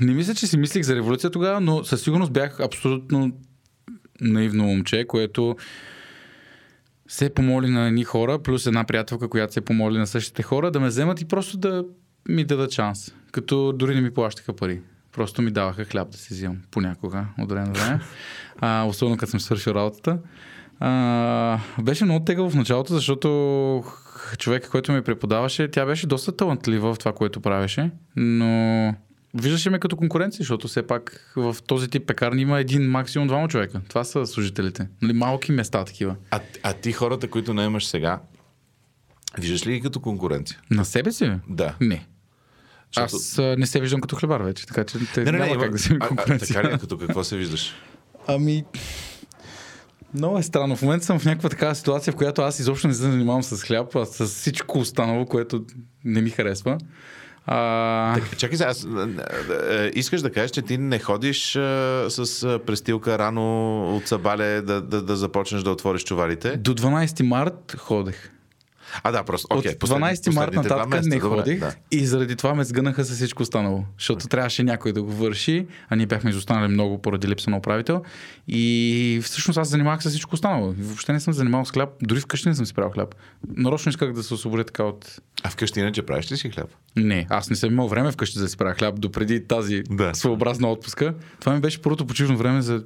Speaker 2: Не мисля, че си мислих за революция тогава, но със сигурност бях абсолютно наивно момче, което се помоли на едни хора, плюс една приятелка, която се помоли на същите хора, да ме вземат и просто да ми дадат шанс. Като дори не ми плащаха пари. Просто ми даваха хляб да си взимам понякога, от време на време. А, особено като съм свършил работата. А, беше много тегаво в началото, защото човека, който ми преподаваше, тя беше доста талантлива в това, което правеше, но Виждаше ме като конкуренция, защото все пак в този тип пекарни има един максимум двама човека. Това са служителите. Нали, малки места такива.
Speaker 1: А, а ти хората, които наемаш сега, виждаш ли ги като конкуренция?
Speaker 2: На себе си?
Speaker 1: Да.
Speaker 2: Не. Защото... Аз а, не се виждам като хлебар вече, така че те не, не, няма не, как да си конкуренция.
Speaker 1: А, а, така ли, като какво се виждаш?
Speaker 2: Ами, много е странно. В момента съм в някаква такава ситуация, в която аз изобщо не се занимавам с хляб, а с всичко останало, което не ми харесва.
Speaker 1: А... Так, чакай сега, аз, искаш да кажеш, че ти не ходиш а, с престилка рано от Сабале да, да, да започнеш да отвориш чувалите?
Speaker 2: До 12 март ходех.
Speaker 1: А, да, просто. Okay,
Speaker 2: От 12 марта нататък не ходих да. и заради това ме сгънаха с всичко останало. Защото okay. трябваше някой да го върши, а ние бяхме изостанали много поради липса на управител. И всъщност аз занимавах с всичко останало. Въобще не съм занимавал с хляб, дори вкъщи не съм си правил хляб. Нарочно исках да се освободя така от.
Speaker 1: А вкъщи иначе правиш ли си хляб?
Speaker 2: Не, аз не съм имал време вкъщи да си правя хляб допреди тази да. своеобразна отпуска. Това ми беше първото почивно време за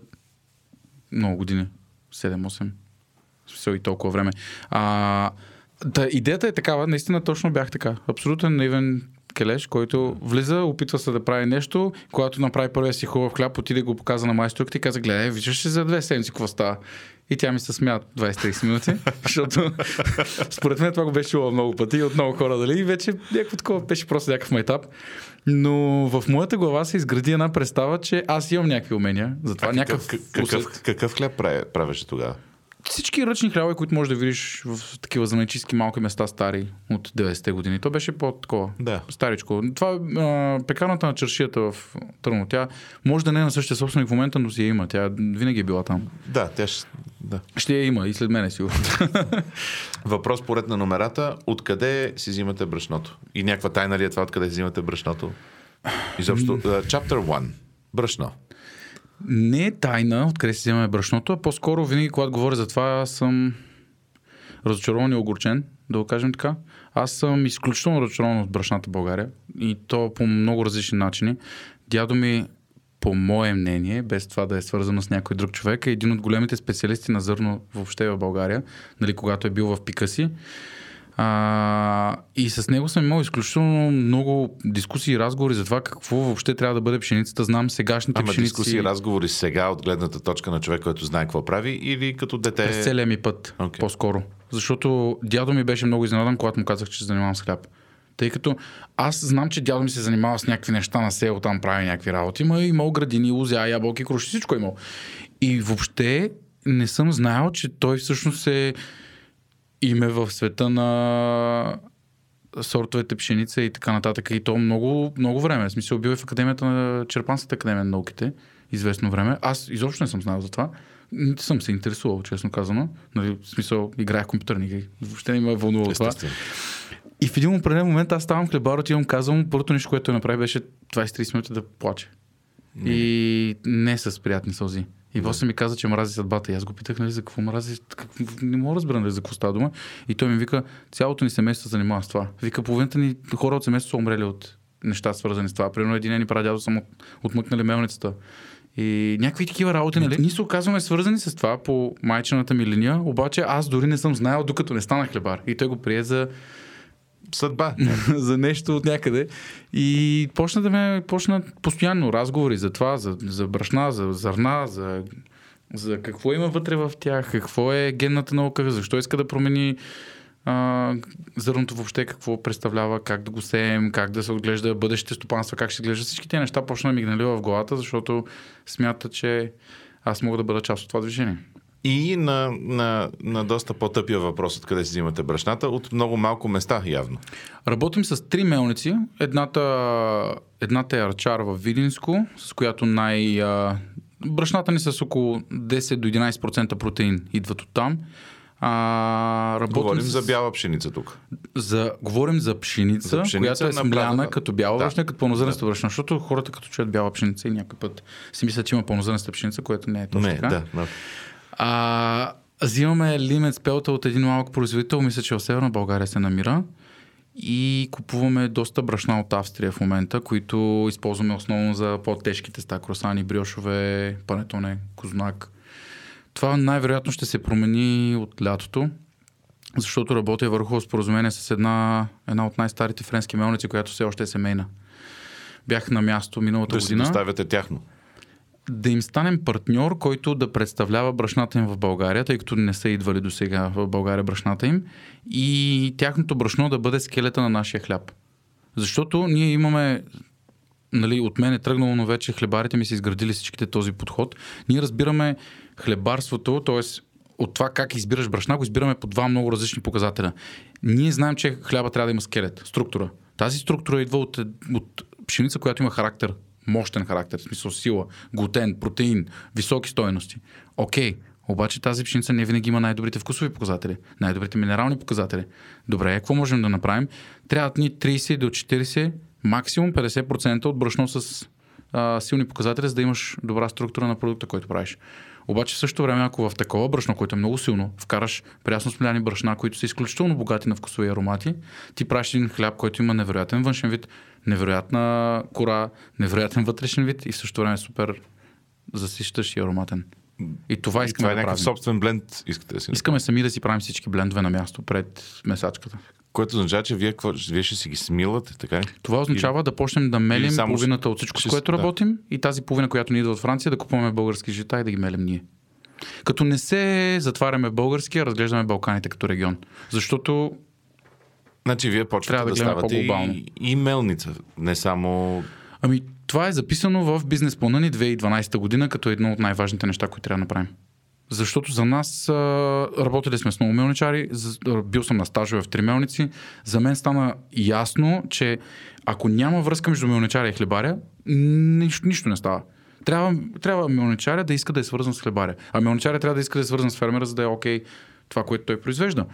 Speaker 2: много години. 7-8. Все и толкова време. А, Да, идеята е такава, наистина точно бях така. Абсолютно наивен келеш, който влиза, опитва се да прави нещо, когато направи първия си хубав хляб, отиде го показа на майсторката и каза, гледай, виждаш ли за две седмици какво става? И тя ми се смя 20-30 минути, защото според мен това го беше чувала много пъти от много хора, дали? И вече някакво такова беше просто някакъв майтап. Но в моята глава се изгради една представа, че аз имам някакви умения. Затова
Speaker 1: А
Speaker 2: някакъв
Speaker 1: какъв, какъв, какъв хляб правеше тогава?
Speaker 2: Всички ръчни хлябове, които можеш да видиш в такива занечистки малки места, стари от 90-те години. То беше по-такова.
Speaker 1: Да.
Speaker 2: Старичко. Това а, пекарната на чершията в Търно. Тя може да не е на същия собственик в момента, но си я има. Тя винаги е била там.
Speaker 1: Да, тя ще... Да.
Speaker 2: Ще я има и след мене сигурно.
Speaker 1: Въпрос поред на номерата. Откъде си взимате брашното? И някаква тайна ли е това, откъде си взимате брашното? Изобщо. Uh, chapter 1. Брашно.
Speaker 2: Не е тайна откъде си вземаме брашното, а по-скоро винаги, когато говоря за това, съм разочарован и огорчен, да го кажем така. Аз съм изключително разочарован от брашната България и то по много различни начини. Дядо ми, по мое мнение, без това да е свързано с някой друг човек, е един от големите специалисти на зърно въобще в България, нали, когато е бил в пика си. А, и с него съм имал изключително много дискусии и разговори за това какво въобще трябва да бъде пшеницата. Знам сегашните
Speaker 1: Ама
Speaker 2: пшеници.
Speaker 1: дискусии и разговори сега от гледната точка на човек, който знае какво прави или като дете...
Speaker 2: През целия ми път,
Speaker 1: Окей.
Speaker 2: по-скоро. Защото дядо ми беше много изненадан, когато му казах, че се занимавам с хляб. Тъй като аз знам, че дядо ми се занимава с някакви неща на село, там прави някакви работи, има имал градини, лузя, ябълки, круши, всичко е имал. И въобще не съм знаел, че той всъщност е име в света на сортовете пшеница и така нататък. И то много, много време. В смисъл, бил е в Академията на Черпанската академия на науките известно време. Аз изобщо не съм знал за това. Нито съм се интересувал, честно казано. Нали, в смисъл, играя в компютърни игри. Въобще не ме е вълнувало това. И в един определен момент аз ставам хлебар, отивам, казвам, първото нещо, което той направи, беше 20-30 минути да плаче. И не с приятни сълзи. И после ми каза, че мрази съдбата. И аз го питах, нали, за какво мрази, какво, не мога да разбера нали, за какво става дума. И той ми вика, цялото ни семейство се занимава с това. Вика, половината ни хора от семейството са умрели от неща, свързани с това. Примерно един ни прадядо са му отмъкнали мелницата. И някакви такива работи, нали? Ние се оказваме свързани с това по майчената ми линия, обаче аз дори не съм знаел, докато не стана хлебар. И той го прие за
Speaker 1: Съдба.
Speaker 2: за нещо от някъде. И почна да ме, почна постоянно разговори за това, за, за брашна, за зърна, за, за какво има вътре в тях, какво е генната наука, защо иска да промени а, зърното въобще, какво представлява, как да го сеем, как да се отглежда бъдещите стопанства, как ще се глежда. Всички тези неща почна да ми гналива в главата, защото смята, че аз мога да бъда част от това движение.
Speaker 1: И на, на, на доста по-тъпия въпрос, откъде си взимате брашната, от много малко места явно.
Speaker 2: Работим с три мелници. Едната, едната е Арчар в Видинско, с която най... А, брашната ни с около 10 до 11% протеин идват от там. А, работим
Speaker 1: Говорим
Speaker 2: с...
Speaker 1: за бяла пшеница тук.
Speaker 2: За, говорим за пшеница,
Speaker 1: За пшеница,
Speaker 2: която е смляна като бяла
Speaker 1: Да.
Speaker 2: брашна, като пълнозърнеста брашна, защото хората като чуят бяла пшеница и някой път си мислят, че има пълнозърнеста пшеница, което не е точно
Speaker 1: Не,
Speaker 2: така.
Speaker 1: да. да.
Speaker 2: А, взимаме лимет спелта от един малък производител, мисля, че в Северна България се намира. И купуваме доста брашна от Австрия в момента, които използваме основно за по-тежките ста, кросани, бриошове, панетоне, кознак. Това най-вероятно ще се промени от лятото, защото работя върху споразумение с една, една от най-старите френски мелници, която все още е семейна. Бях на място миналата
Speaker 1: Да
Speaker 2: година
Speaker 1: доставяте тяхно.
Speaker 2: Да им станем партньор, който да представлява брашната им в България, тъй като не са идвали до сега в България брашната им, и тяхното брашно да бъде скелета на нашия хляб. Защото ние имаме, нали, от мен е тръгнало, но вече хлебарите ми са изградили всичките този подход. Ние разбираме хлебарството, т.е. от това как избираш брашна, го избираме по два много различни показателя. Ние знаем, че хляба трябва да има скелет, структура. Тази структура идва от, от пшеница, която има характер, мощен характер, в смисъл сила, глутен, протеин, високи стойности. Окей, обаче тази пшеница не винаги има най-добрите вкусови показатели, най-добрите минерални показатели. Добре, какво можем да направим? Трябват ни 30 до 40, максимум 50% от брашно с а, силни показатели, за да имаш добра структура на продукта, който правиш. Обаче в същото време, ако в такова брашно, което е много силно, вкараш прясно смляни брашна, които са изключително богати на вкусови аромати, ти правиш един хляб, който има невероятен външен вид, невероятна кора, невероятен вътрешен вид и в същото време супер засищащ и ароматен. И това
Speaker 1: И
Speaker 2: искаме
Speaker 1: това е
Speaker 2: да
Speaker 1: някакъв
Speaker 2: правим.
Speaker 1: собствен бленд, искате да си.
Speaker 2: Искаме сами да си правим всички блендове на място пред месачката.
Speaker 1: Което означава, че вие, какво, вие ще си ги смилате, така ли?
Speaker 2: Това означава да почнем да мелим
Speaker 1: или само
Speaker 2: половината от всичко,
Speaker 1: ще-
Speaker 2: с което
Speaker 1: да.
Speaker 2: работим и тази половина, която ни идва от Франция, да купуваме български жита и да ги мелем ние. Като не се затваряме български, а разглеждаме Балканите като регион. Защото
Speaker 1: Значи вие почвате
Speaker 2: Трябва да
Speaker 1: да, ставате и, и мелница, не само...
Speaker 2: Ами, това е записано в бизнес плана ни 2012 година като едно от най-важните неща, които трябва да направим. Защото за нас работили сме с много мелничари, бил съм на стажове в три мелници. За мен стана ясно, че ако няма връзка между мелничаря и хлебаря, нищо, нищо не става. Трябва, трябва мелничаря да иска да е свързан с хлебаря. А мелничаря трябва да иска да е свързан с фермера, за да е окей това, което той произвежда.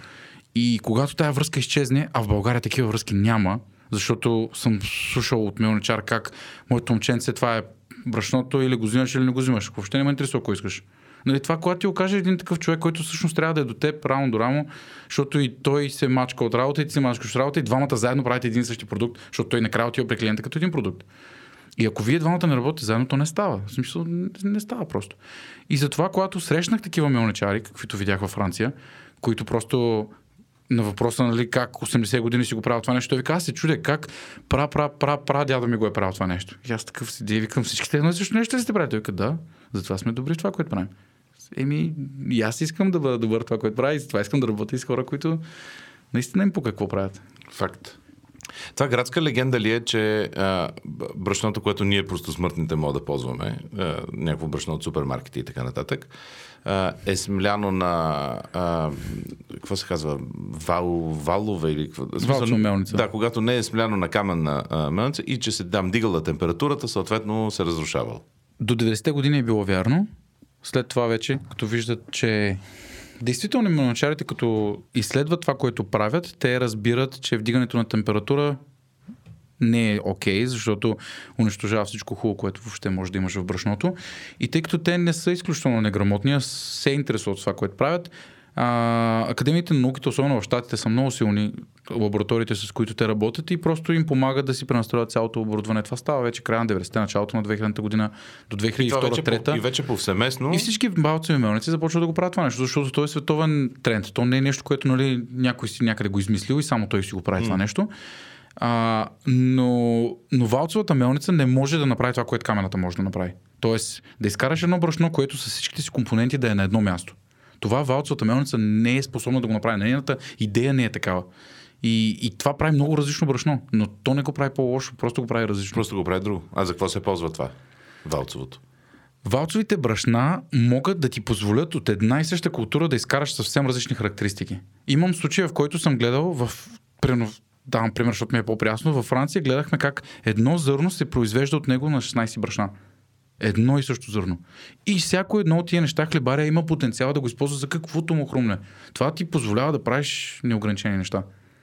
Speaker 2: И когато тази връзка изчезне, а в България такива връзки няма, защото съм слушал от мелничар как моето момченце, това е брашното или го взимаш или не го взимаш. Въобще не ме интересува, ако искаш. Нали, това, когато ти го един такъв човек, който всъщност трябва да е до теб рамо до рамо, защото и той се мачка от работа и ти се мачкаш от работа и двамата заедно правите един и същи продукт, защото той накрая отива при клиента като един продукт. И ако вие двамата не работите заедно, то не става. В смисъл, не става просто. И затова, когато срещнах такива мелничари, каквито видях във Франция, които просто на въпроса, нали, как 80 години си го правил това нещо, той вика, аз се чудя как пра, пра, пра, пра, дядо ми го е правил това нещо. И аз такъв седи и викам, всичките едно също нещо ли сте правили? Той вика, да, затова сме добри в това, което правим. Еми, и аз искам да бъда добър в това, което правя и затова искам да работя и с хора, които наистина им по какво правят.
Speaker 1: Факт. Това градска легенда ли е, че а, брашното, което ние просто смъртните мога да ползваме, а, някакво брашно от супермаркети и така нататък, а, е смляно на, а, какво се казва, вал, валове или какво?
Speaker 2: Валчна мелница.
Speaker 1: Да, когато не е смляно на каменна а, мелница и че се дам дигала температурата, съответно се разрушавал.
Speaker 2: До 90-те години е било вярно. След това вече, като виждат, че действително мелничарите, като изследват това, което правят, те разбират, че вдигането на температура не е окей, okay, защото унищожава всичко хубаво, което въобще може да имаш в брашното. И тъй като те не са изключително неграмотни, а се интересуват от това, което правят, а, академиите на науките, особено в Штатите, са много силни лабораториите, с които те работят и просто им помагат да си пренастроят цялото оборудване. Това става вече края на 90-те, началото на 2000 година до
Speaker 1: И, това вече,
Speaker 2: 2002-2003.
Speaker 1: по- и вече повсеместно.
Speaker 2: И всички балцови мелници започват да го правят това нещо, защото то е световен тренд. То не е нещо, което нали, някой си някъде го измислил и само той си го прави mm. това нещо. А, но, но валцовата мелница не може да направи това, което камената може да направи. Тоест, да изкараш едно брашно, което с всичките си компоненти да е на едно място. Това валцовата мелница не е способна да го направи. Нейната идея не е такава. И, и това прави много различно брашно, но то не го прави по-лошо, просто го прави различно.
Speaker 1: Просто го прави друго. А за какво се ползва това? Валцовото.
Speaker 2: Валцовите брашна могат да ти позволят от една и съща култура да изкараш съвсем различни характеристики. Имам случай, в който съм гледал в примерно, давам пример, защото ми е по-прясно. Във Франция гледахме как едно зърно се произвежда от него на 16 брашна. Едно и също зърно. И всяко едно от тия неща хлебаря има потенциал да го използва за каквото му хрумне. Това ти позволява да правиш неограничени неща.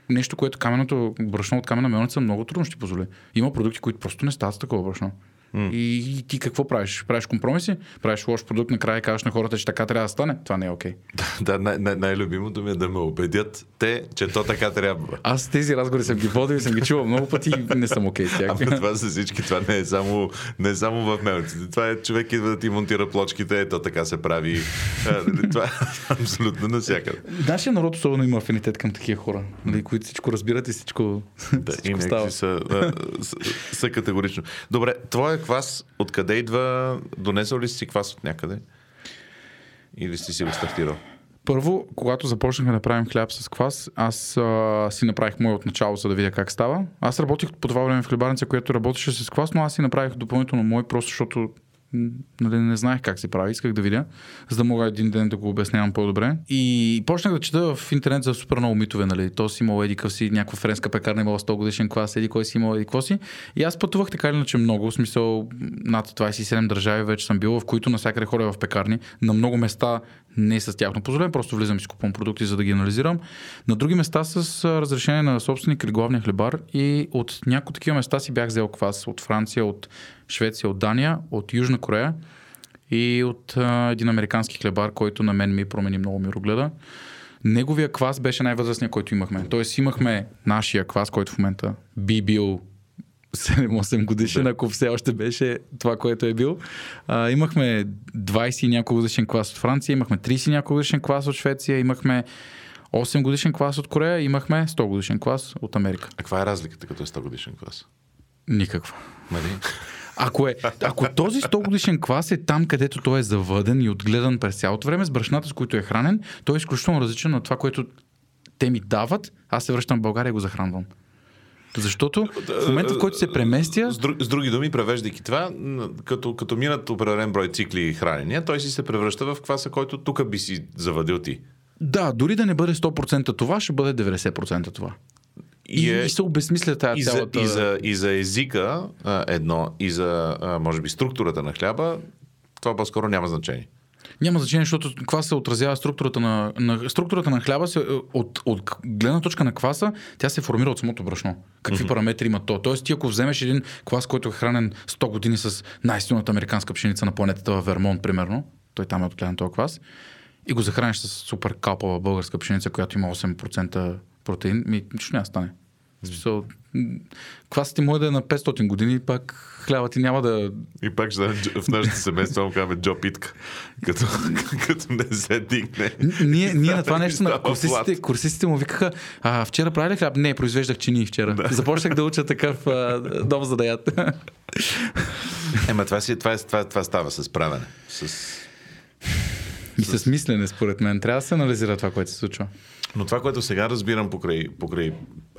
Speaker 2: Нещо, което каменото брашно от камена мелница много трудно ще ти позволи. Има продукти, които просто не стават с такова брашно. И, и ти какво правиш? Правиш компромиси? Правиш лош продукт, накрая казваш на хората, че така трябва да стане? Това не е окей.
Speaker 1: Да, най- най- най-любимото ми е да ме убедят те, че то така трябва.
Speaker 2: Аз тези разговори съм ги водил и съм ги чувал много пъти и не съм окей с тях.
Speaker 1: Ама това за всички, това не е само, не е само в мелниците. Това е човек идва да ти монтира плочките, ето така се прави. Нали, Това е абсолютно навсякъде.
Speaker 2: Нашия народ особено има афинитет към такива хора, нали, които всичко разбират и всичко,
Speaker 1: Да, и
Speaker 2: всичко става.
Speaker 1: са, а, са, са категорично. Добре, твоя квас, откъде идва? Донесъл ли си квас от някъде? Или си си го стартирал?
Speaker 2: Първо, когато започнахме да правим хляб с квас, аз а, си направих мой от начало, за да видя как става. Аз работих по това време в хлебарница, която работеше с квас, но аз си направих допълнително мой, просто защото нали, не знаех как се прави, исках да видя, за да мога един ден да го обяснявам по-добре. И почнах да чета в интернет за супер много митове, нали. То си имал еди си, някаква френска пекарна имала 100 годишен квас, еди кой си имал, еди си. И аз пътувах така или иначе много, в смисъл над 27 държави вече съм бил, в които навсякъде ходя в пекарни. На много места не с тяхно позволение, просто влизам и си купувам продукти, за да ги анализирам. На други места с разрешение на собственик или главния хлебар и от някои такива места си бях взел квас от Франция, от Швеция, от Дания, от Южна Корея и от а, един американски хлебар, който на мен ми промени много мирогледа. Неговия квас беше най-възрастният, който имахме. Тоест имахме нашия квас, който в момента би бил 7-8 годишен,
Speaker 1: Да.
Speaker 2: ако все още беше това, което е бил. А, имахме 20 и няколко годишен клас от Франция, имахме 30 и няколко годишен клас от Швеция, имахме 8 годишен клас от Корея, имахме 100 годишен клас от Америка.
Speaker 1: А каква е разликата като е 100 годишен клас?
Speaker 2: Никаква.
Speaker 1: Нали?
Speaker 2: Ако, е, ако този 100 годишен клас е там, където той е завъден и отгледан през цялото време с брашната, с които е хранен, той е изключително различен от това, което те ми дават. Аз се връщам в България и го захранвам. Защото в момента, в който се преместя,
Speaker 1: С, друг, с други думи, превеждайки това, като, като минат определен брой цикли хранения, той си се превръща в кваса, който тук би си завадил ти.
Speaker 2: да, дори да не бъде 100% това, ще бъде 90% това. И,
Speaker 1: е-
Speaker 2: и се обесмисля тази
Speaker 1: И за,
Speaker 2: цялата...
Speaker 1: и, за, и за езика а, едно, и за, а, може би, структурата на хляба, това по-скоро няма значение.
Speaker 2: Няма значение, защото квас се отразява структурата на, на структурата на хляба се, от, от гледна точка на кваса, тя се формира от самото брашно. Какви mm-hmm. параметри има то? Тоест, ти ако вземеш един квас, който е хранен 100 години с най-силната американска пшеница на планетата в Вермонт, примерно, той там е отгледан този квас, и го захраниш с супер калпава българска пшеница, която има 8% протеин, ми нищо няма стане. Смисъл, квасът ти може да е на 500 години, пак хляба ти няма да...
Speaker 1: И пак ще в нашето семейство му казваме Джо Питка, като, като не се дигне.
Speaker 2: Ние, ние на това нещо на курсистите, курсистите му викаха, а, вчера прави ли хляб? Не, произвеждах чини вчера. Да. Започнах да уча такъв а, дом за да ят.
Speaker 1: Ема това, си, това, е, това, това става с правене. С...
Speaker 2: И с мислене, според мен. Трябва да се анализира това, което се случва.
Speaker 1: Но това, което сега разбирам покрай, покрай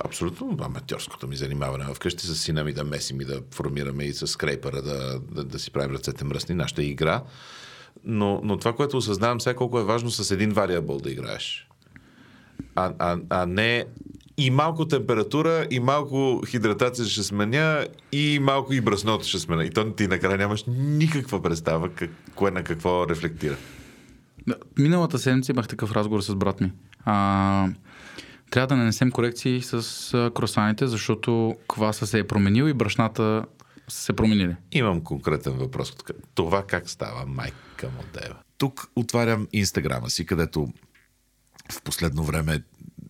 Speaker 1: абсолютно аматьорското ми занимаване вкъщи с сина ми да месим и да формираме и с скрейпера да, да, да си правим ръцете мръсни, нашата игра. Но, но това, което осъзнавам сега, колко е важно с един вариабъл да играеш. А, а, а не и малко температура, и малко хидратация ще сменя, и малко и бръсното ще сменя. И то ти накрая нямаш никаква представа как, кое на какво рефлектира.
Speaker 2: Миналата седмица имах такъв разговор с брат ми. А, трябва да нанесем корекции с а, кросаните, защото кваса се е променил и брашната са се променили.
Speaker 1: Имам конкретен въпрос. Това как става, майка му дева?
Speaker 3: Тук отварям инстаграма си, където в последно време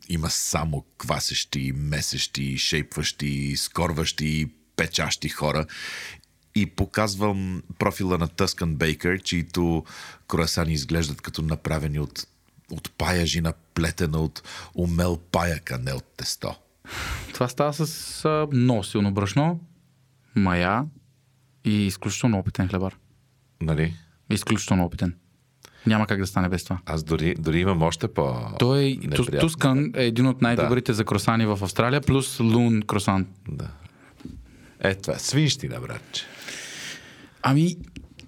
Speaker 3: има само квасещи, месещи, шейпващи, скорващи, печащи хора. И показвам профила на Тъскан Бейкър, чието круасани изглеждат като направени от, от паяжина, плетена от умел паяк, а не от тесто.
Speaker 2: Това става с а, много силно брашно, мая и изключително опитен хлебар.
Speaker 1: Нали?
Speaker 2: Изключително опитен. Няма как да стане без това.
Speaker 1: Аз дори, дори имам още по
Speaker 2: Той. Тускан е един от най-добрите за кросани в Австралия, плюс Лун кросан.
Speaker 1: Да. Е, това е свинщина, братче.
Speaker 2: Ами,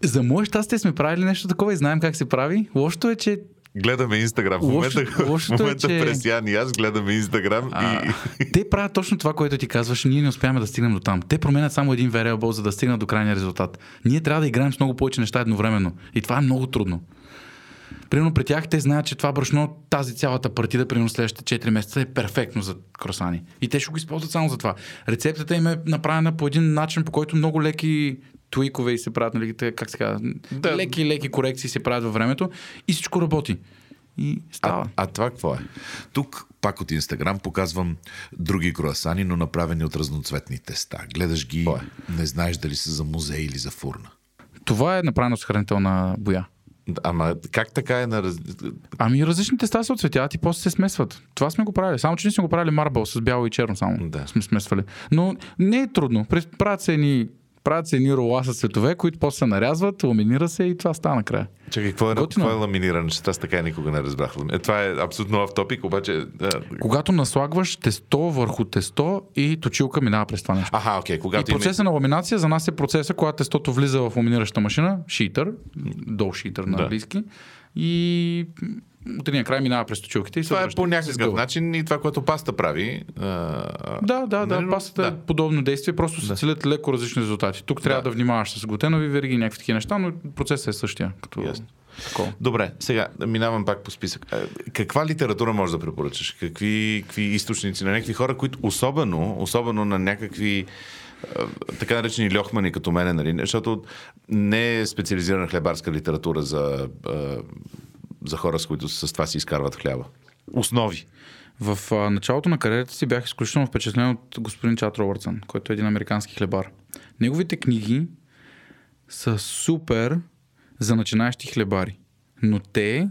Speaker 2: за мое щастие сме правили нещо такова и знаем как се прави. Лошото е, че
Speaker 1: Гледаме Инстаграм. В
Speaker 2: Лошо-
Speaker 1: момента, в
Speaker 2: лошото е,
Speaker 1: момента
Speaker 2: че-
Speaker 1: през Ян и аз гледаме Инстаграм
Speaker 2: а,
Speaker 1: и...
Speaker 2: те правят точно това, което ти казваш. Ние не успяваме да стигнем до там. Те променят само един variable, за да стигнат до крайния резултат. Ние трябва да играем с много повече неща едновременно. И това е много трудно. Примерно при тях те знаят, че това брашно, тази цялата партида, примерно следващите 4 месеца е перфектно за кросани. И те ще го използват само за това. Рецептата им е направена по един начин, по който много леки туикове и се правят, нали, как се казва,
Speaker 1: Да.
Speaker 2: леки, леки корекции се правят във времето и всичко работи. И става.
Speaker 1: А, а това какво е?
Speaker 3: Тук, пак от Инстаграм, показвам други круасани, но направени от разноцветни теста. Гледаш ги,
Speaker 1: Кой е?
Speaker 3: не знаеш дали са за музей или за фурна.
Speaker 2: Това е направено с хранителна боя.
Speaker 1: Ама как така е на... раз-
Speaker 2: Ами различни теста се отцветяват и после се смесват. Това сме го правили. Само, че ние сме го правили марбъл с бяло и черно само.
Speaker 1: Да.
Speaker 2: Сме смесвали. Но не е трудно. Правят се едни правят се едни рола с цветове, които после се нарязват, ламинира се и това става накрая.
Speaker 1: Чакай, какво е,
Speaker 2: Готино
Speaker 1: какво е ламиниране? Аз така и никога не разбрах. Е, това е абсолютно нов топик, обаче... Да.
Speaker 2: Когато наслагваш тесто върху тесто и точилка минава през това нещо.
Speaker 1: Аха, окей,
Speaker 2: И
Speaker 1: когато има...
Speaker 2: процеса на ламинация за нас е процеса, когато тестото влиза в ламинираща машина, шитър, дол шитър на
Speaker 1: Да.
Speaker 2: английски, и от един край минава през точилките и се
Speaker 1: Това е по някакъв начин и това, което паста прави. А...
Speaker 2: Да, да, да.
Speaker 1: Нали,
Speaker 2: Пастата е
Speaker 1: да.
Speaker 2: подобно действие, просто се целят леко различни резултати. Тук трябва
Speaker 1: Да.
Speaker 2: да внимаваш с глутенови вериги и някакви такива неща, но процесът е същия. Като...
Speaker 1: Ясно.
Speaker 2: такова.
Speaker 1: Добре, сега минавам пак по списък. Каква литература можеш да препоръчаш? Какви, какви източници на някакви хора, които особено, особено на някакви така наречени льохмани като мене, нали? защото не е специализирана хлебарска литература за, за хора, с които с това си изкарват хляба. Основи.
Speaker 2: В а, началото на кариерата си бях изключително впечатлен от господин Чат Робъртсън, който е един американски хлебар. Неговите книги са супер за начинаещи хлебари, но те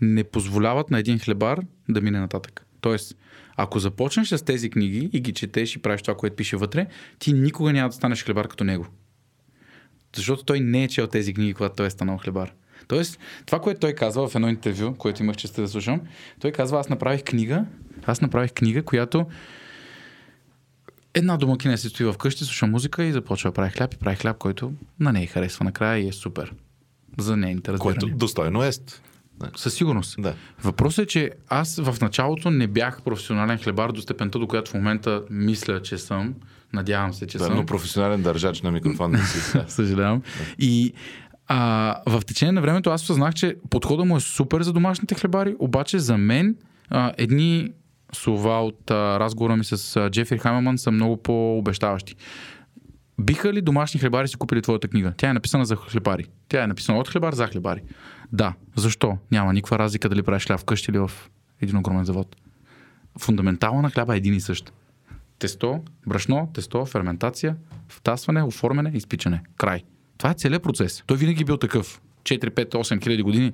Speaker 2: не позволяват на един хлебар да мине нататък. Тоест, ако започнеш с тези книги и ги четеш и правиш това, което пише вътре, ти никога няма да станеш хлебар като него. Защото той не е чел тези книги, когато той е станал хлебар. Тоест, това, което той казва в едно интервю, което имах честа да слушам, той казва, аз направих книга, аз направих книга, която една домакиня се стои вкъщи, слуша музика и започва да прави хляб и прави хляб, който на нея харесва накрая и е супер. За нейните разбиране.
Speaker 1: Което достойно е.
Speaker 2: Със сигурност.
Speaker 1: Да.
Speaker 2: Въпросът е, че аз в началото не бях професионален хлебар до степента, до която в момента мисля, че съм. Надявам се, че
Speaker 1: Да,
Speaker 2: съм.
Speaker 1: но професионален държач на микрофон не си. Да.
Speaker 2: Съжалявам. И а, в течение на времето аз съзнах, че подходът му е супер за домашните хлебари, обаче за мен а, едни слова от а, разговора ми с а, Джефри Хамелман са много по-обещаващи. Биха ли домашни хлебари си купили твоята книга? Тя е написана за хлебари. Тя е написана от хлебар за хлебари. Да. Защо? Няма никаква разлика дали правиш хляб вкъщи или в един огромен завод. Фундаментална на хляба е един и същ. Тесто, брашно, тесто, ферментация, втасване, оформяне, изпичане. Край. Това е целият процес. Той винаги е бил такъв. 4, 5, 8 хиляди години.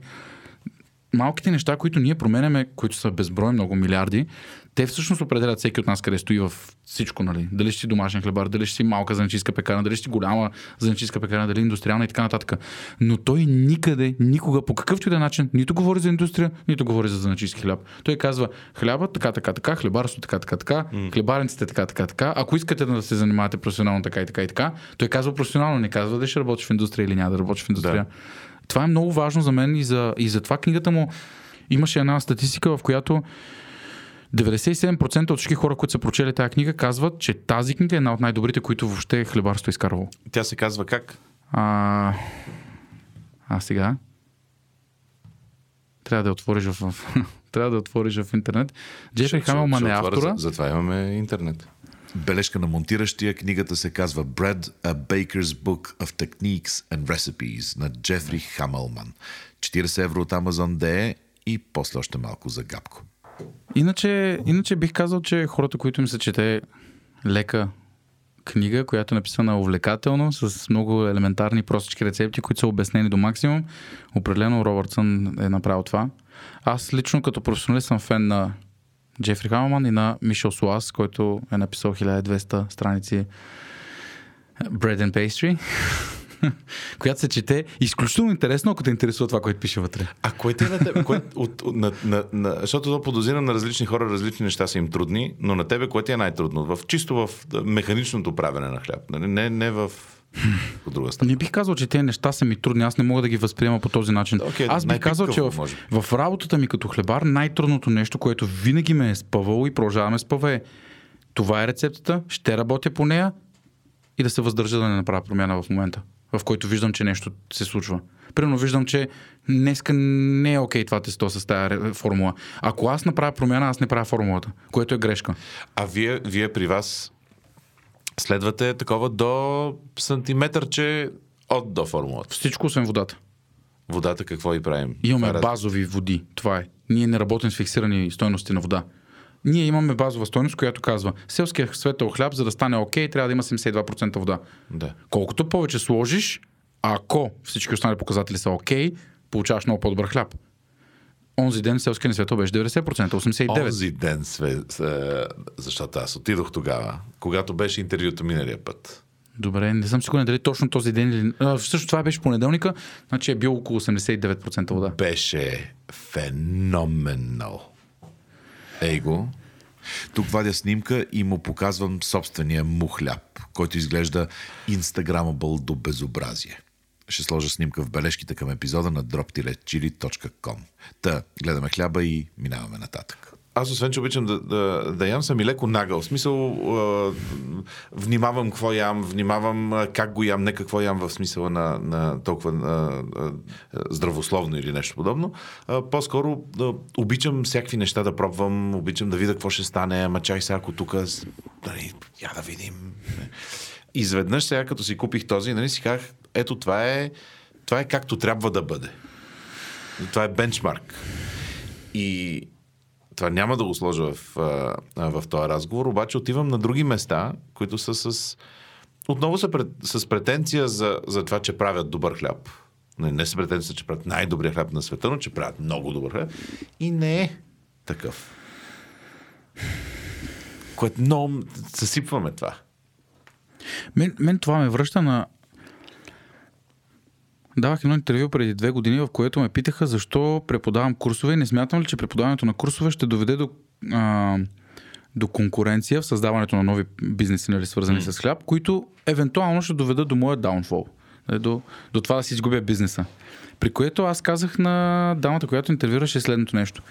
Speaker 2: Малките неща, които ние променяме, които са безброй, много милиарди, те всъщност определят всеки от нас къде стои в всичко, нали? Дали ще си домашен хлебар, дали ще си малка занечиска пекарна, дали ще си голяма занечиска пекарна, дали индустриална и така нататък. Но той никъде, никога, по какъвто и да е начин, нито говори за индустрия, нито говори за занечиски хляб. Той казва хляба, така, така, така, хлебарство, така, така, така, хлебарниците, така, така, така. Ако искате да се занимавате професионално така и така и така, той казва професионално, не казва дали ще работиш в индустрия или няма да работиш в индустрия. Това е много важно за мен и за, и за това книгата му имаше една статистика, в която 97% от всички хора, които са прочели тази книга, казват, че тази книга е една от най-добрите, които въобще хлебарство е изкарвало.
Speaker 1: Тя се казва как?
Speaker 2: А, а сега? Трябва да отвориш в, трябва да отвориш в интернет. Джефри Хамелман е автора.
Speaker 1: за- Затова имаме интернет.
Speaker 3: Бележка на монтиращия, книгата се казва Bread, a Baker's Book of Techniques and Recipes на Джефри Хамелман. 40 евро от Amazon DE и после още малко за гапко.
Speaker 2: Иначе, иначе бих казал, че хората, които им се чете лека книга, която е написана увлекателно, с много елементарни простички рецепти, които са обяснени до максимум, определено Робъртсън е направил това. Аз лично като професионалист съм фен на Джефри Хамелман и на Мишел Суас, който е написал 1200 страници Bread and Pastry, която се чете изключително интересно, ако те интересува това, което пише вътре.
Speaker 1: А кое те е на тебе? Кое, от, от, на, на, на, защото то подозирам на различни хора, различни неща са им трудни, но на тебе кое ти е най-трудно? В, чисто в механичното правене на хляб. нали? Не, не в от друга страна.
Speaker 2: Не бих казал, че тези неща са ми трудни. Аз не мога да ги възприема по този начин.
Speaker 1: Окей,
Speaker 2: Аз бих казал, че в,
Speaker 1: може
Speaker 2: в работата ми като хлебар най-трудното нещо, което винаги ме е спъвало и продължаваме спъва е това е рецептата, ще работя по нея и да се въздържа да не направя промяна в момента, в който виждам, че нещо се случва. Примерно виждам, че днеска не е окей това тесто с тази формула. Ако аз направя промяна, аз не правя формулата, което е грешка.
Speaker 1: А вие, вие при вас следвате такова до сантиметърче от до формулата.
Speaker 2: Всичко освен водата.
Speaker 1: Водата какво и правим?
Speaker 2: Имаме
Speaker 1: Това е
Speaker 2: базови води. Това е. Ние не работим с фиксирани стойности на вода. Ние имаме базова стойност, която казва, селския светъл хляб, за да стане окей, трябва да има 72% вода.
Speaker 1: Да.
Speaker 2: Колкото повече сложиш, ако всички останали показатели са окей, получаваш много по-добър хляб. Онзи ден селския ни светъл беше 90%, 89%.
Speaker 1: Онзи ден, све, с- защото аз отидох тогава, когато беше интервюто миналия път.
Speaker 2: Добре, не съм сигурен дали точно този ден или... Всъщност това беше понеделника, значи е бил около 89% вода.
Speaker 1: Беше феноменал. Ей го.
Speaker 3: Тук вадя снимка и му показвам собствения му хляб, който изглежда инстаграмабъл до безобразие. Ще сложа снимка в бележките към епизода на drop-chili.com. Та, гледаме хляба и минаваме нататък.
Speaker 1: Аз освен, че обичам да, да, да ям, съм и леко нагъл. В смисъл, а, внимавам какво ям, внимавам как го ям, не какво ям в смисъла на, на толкова а, а, здравословно или нещо подобно. А, по-скоро да, обичам всякакви неща да пробвам, обичам да видя какво ще стане, ама чай сега, ако тук, нали, я да видим. Изведнъж сега, като си купих този, нали, си казах, ето това е, това е както трябва да бъде. Това е бенчмарк. И това няма да го сложа в, в този разговор, обаче отивам на други места, които са с... Отново са пред, с претенция за, за това, че правят добър хляб. Не, не с претенция, че правят най-добрия хляб на света, но че правят много добър хляб. И не е такъв. Което много съсипваме това.
Speaker 2: Мен, мен това ме връща на... Давах едно интервю преди две години, в което ме питаха защо преподавам курсове и не смятам ли, че преподаването на курсове ще доведе до, а, до конкуренция в създаването на нови бизнеси, нали, свързани mm. с хляб, които евентуално ще доведат до моя даунфол. Нали, До, до това да си изгубя бизнеса. При което аз казах на дамата, която интервюраше следното нещо.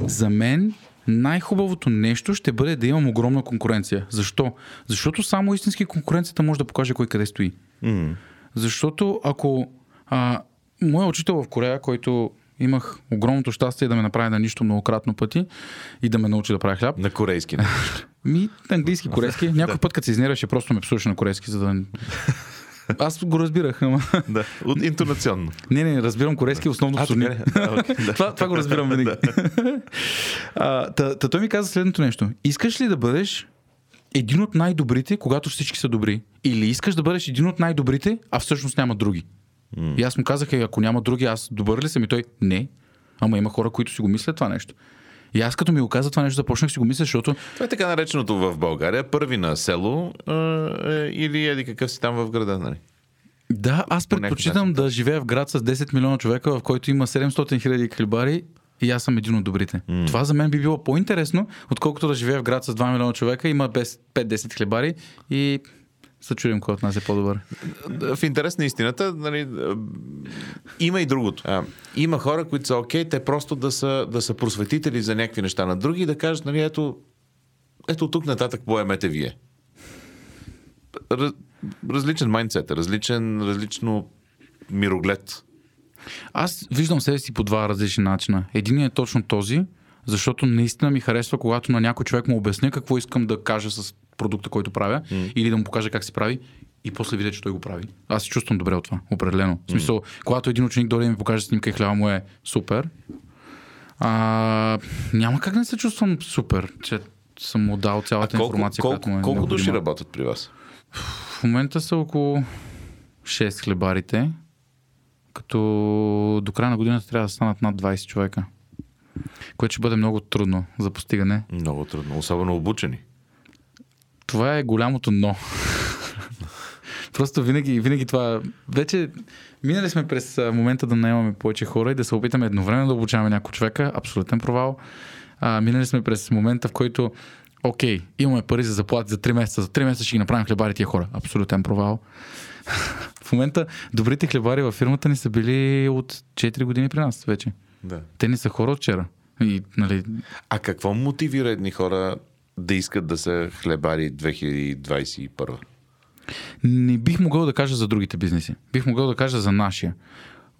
Speaker 2: За мен най-хубавото нещо ще бъде да имам огромна конкуренция. Защо? Защото само истински конкуренцията може да покаже кой къде стои.
Speaker 1: Mm.
Speaker 2: Защото ако а, моят учител в Корея, който имах огромното щастие да ме направи на нищо многократно пъти и да ме научи да правя хляб.
Speaker 1: На корейски. не.
Speaker 2: Ми, английски, корейски. Някой път, като се изнерваше, просто ме псуваше на корейски, за да... Аз го разбирах, ама...
Speaker 1: да, от интонационно.
Speaker 2: Не, не, разбирам корейски, основно псовни.
Speaker 1: А, окей, да.
Speaker 2: това, това го разбирам винаги. а, та, та той ми каза следното нещо. Искаш ли да бъдеш един от най-добрите, когато всички са добри? Или искаш да бъдеш един от най-добрите, а всъщност няма други? И аз му казах, «Е, ако няма други, аз добър ли съм? И той, не. Ама има хора, които си го мислят това нещо. И аз като ми го каза това нещо, започнах си го мисля, защото
Speaker 1: Това е така нареченото в България. Първи на село е, или еди какъв си там в града, нали?
Speaker 2: Да, аз предпочитам да живея в град с 10 милиона човека, в който има 700 хиляди хлебари и аз съм един от добрите. Mm. Това за мен би било по-интересно, отколкото да живея в град с 2 милиона човека, има без 5-10 хлебари и се чудим кой от нас е по-добър.
Speaker 1: В интерес на истината, нали, а, има и другото. А, има хора, които са окей, те просто да са, да са просветители за някакви неща на други и да кажат, нали, ето, ето тук нататък поемете вие. Раз, различен майндсет, различен, различно мироглед.
Speaker 2: Аз виждам себе си по два различни начина. Единият е точно този, защото наистина ми харесва, когато на някой човек му обясня какво искам да кажа с продукта, който правя, mm. или да му покажа как се прави, и после видя, че той го прави. Аз се чувствам добре от това, определено. В смисъл, когато един ученик дойде и ми покаже снимка и хляба му е супер, а, няма как да не се чувствам супер, че съм му дал цялата
Speaker 1: колко,
Speaker 2: информация,
Speaker 1: колко,
Speaker 2: която му е
Speaker 1: колко души
Speaker 2: необходима.
Speaker 1: работят при вас?
Speaker 2: В момента са около 6 хлебарите, като до края на годината трябва да станат над 20 човека. Което ще бъде много трудно за постигане.
Speaker 1: Много трудно, особено обучени.
Speaker 2: Това е голямото но. Просто винаги, винаги това... Вече минали сме през момента да наемаме повече хора и да се опитаме едновременно да обучаваме някой човека. Абсолютен провал. А, минали сме през момента, в който окей, имаме пари за заплати за 3 месеца. За 3 месеца ще ги направим хлебари тия хора. Абсолютен провал. в момента добрите хлебари във фирмата ни са били от 4 години при нас вече.
Speaker 1: Да.
Speaker 2: Те не са хора от вчера. И, нали,
Speaker 1: А какво мотивира едни хора да искат да са хлебари 2021?
Speaker 2: Не бих могъл да кажа за другите бизнеси. Бих могъл да кажа за нашия.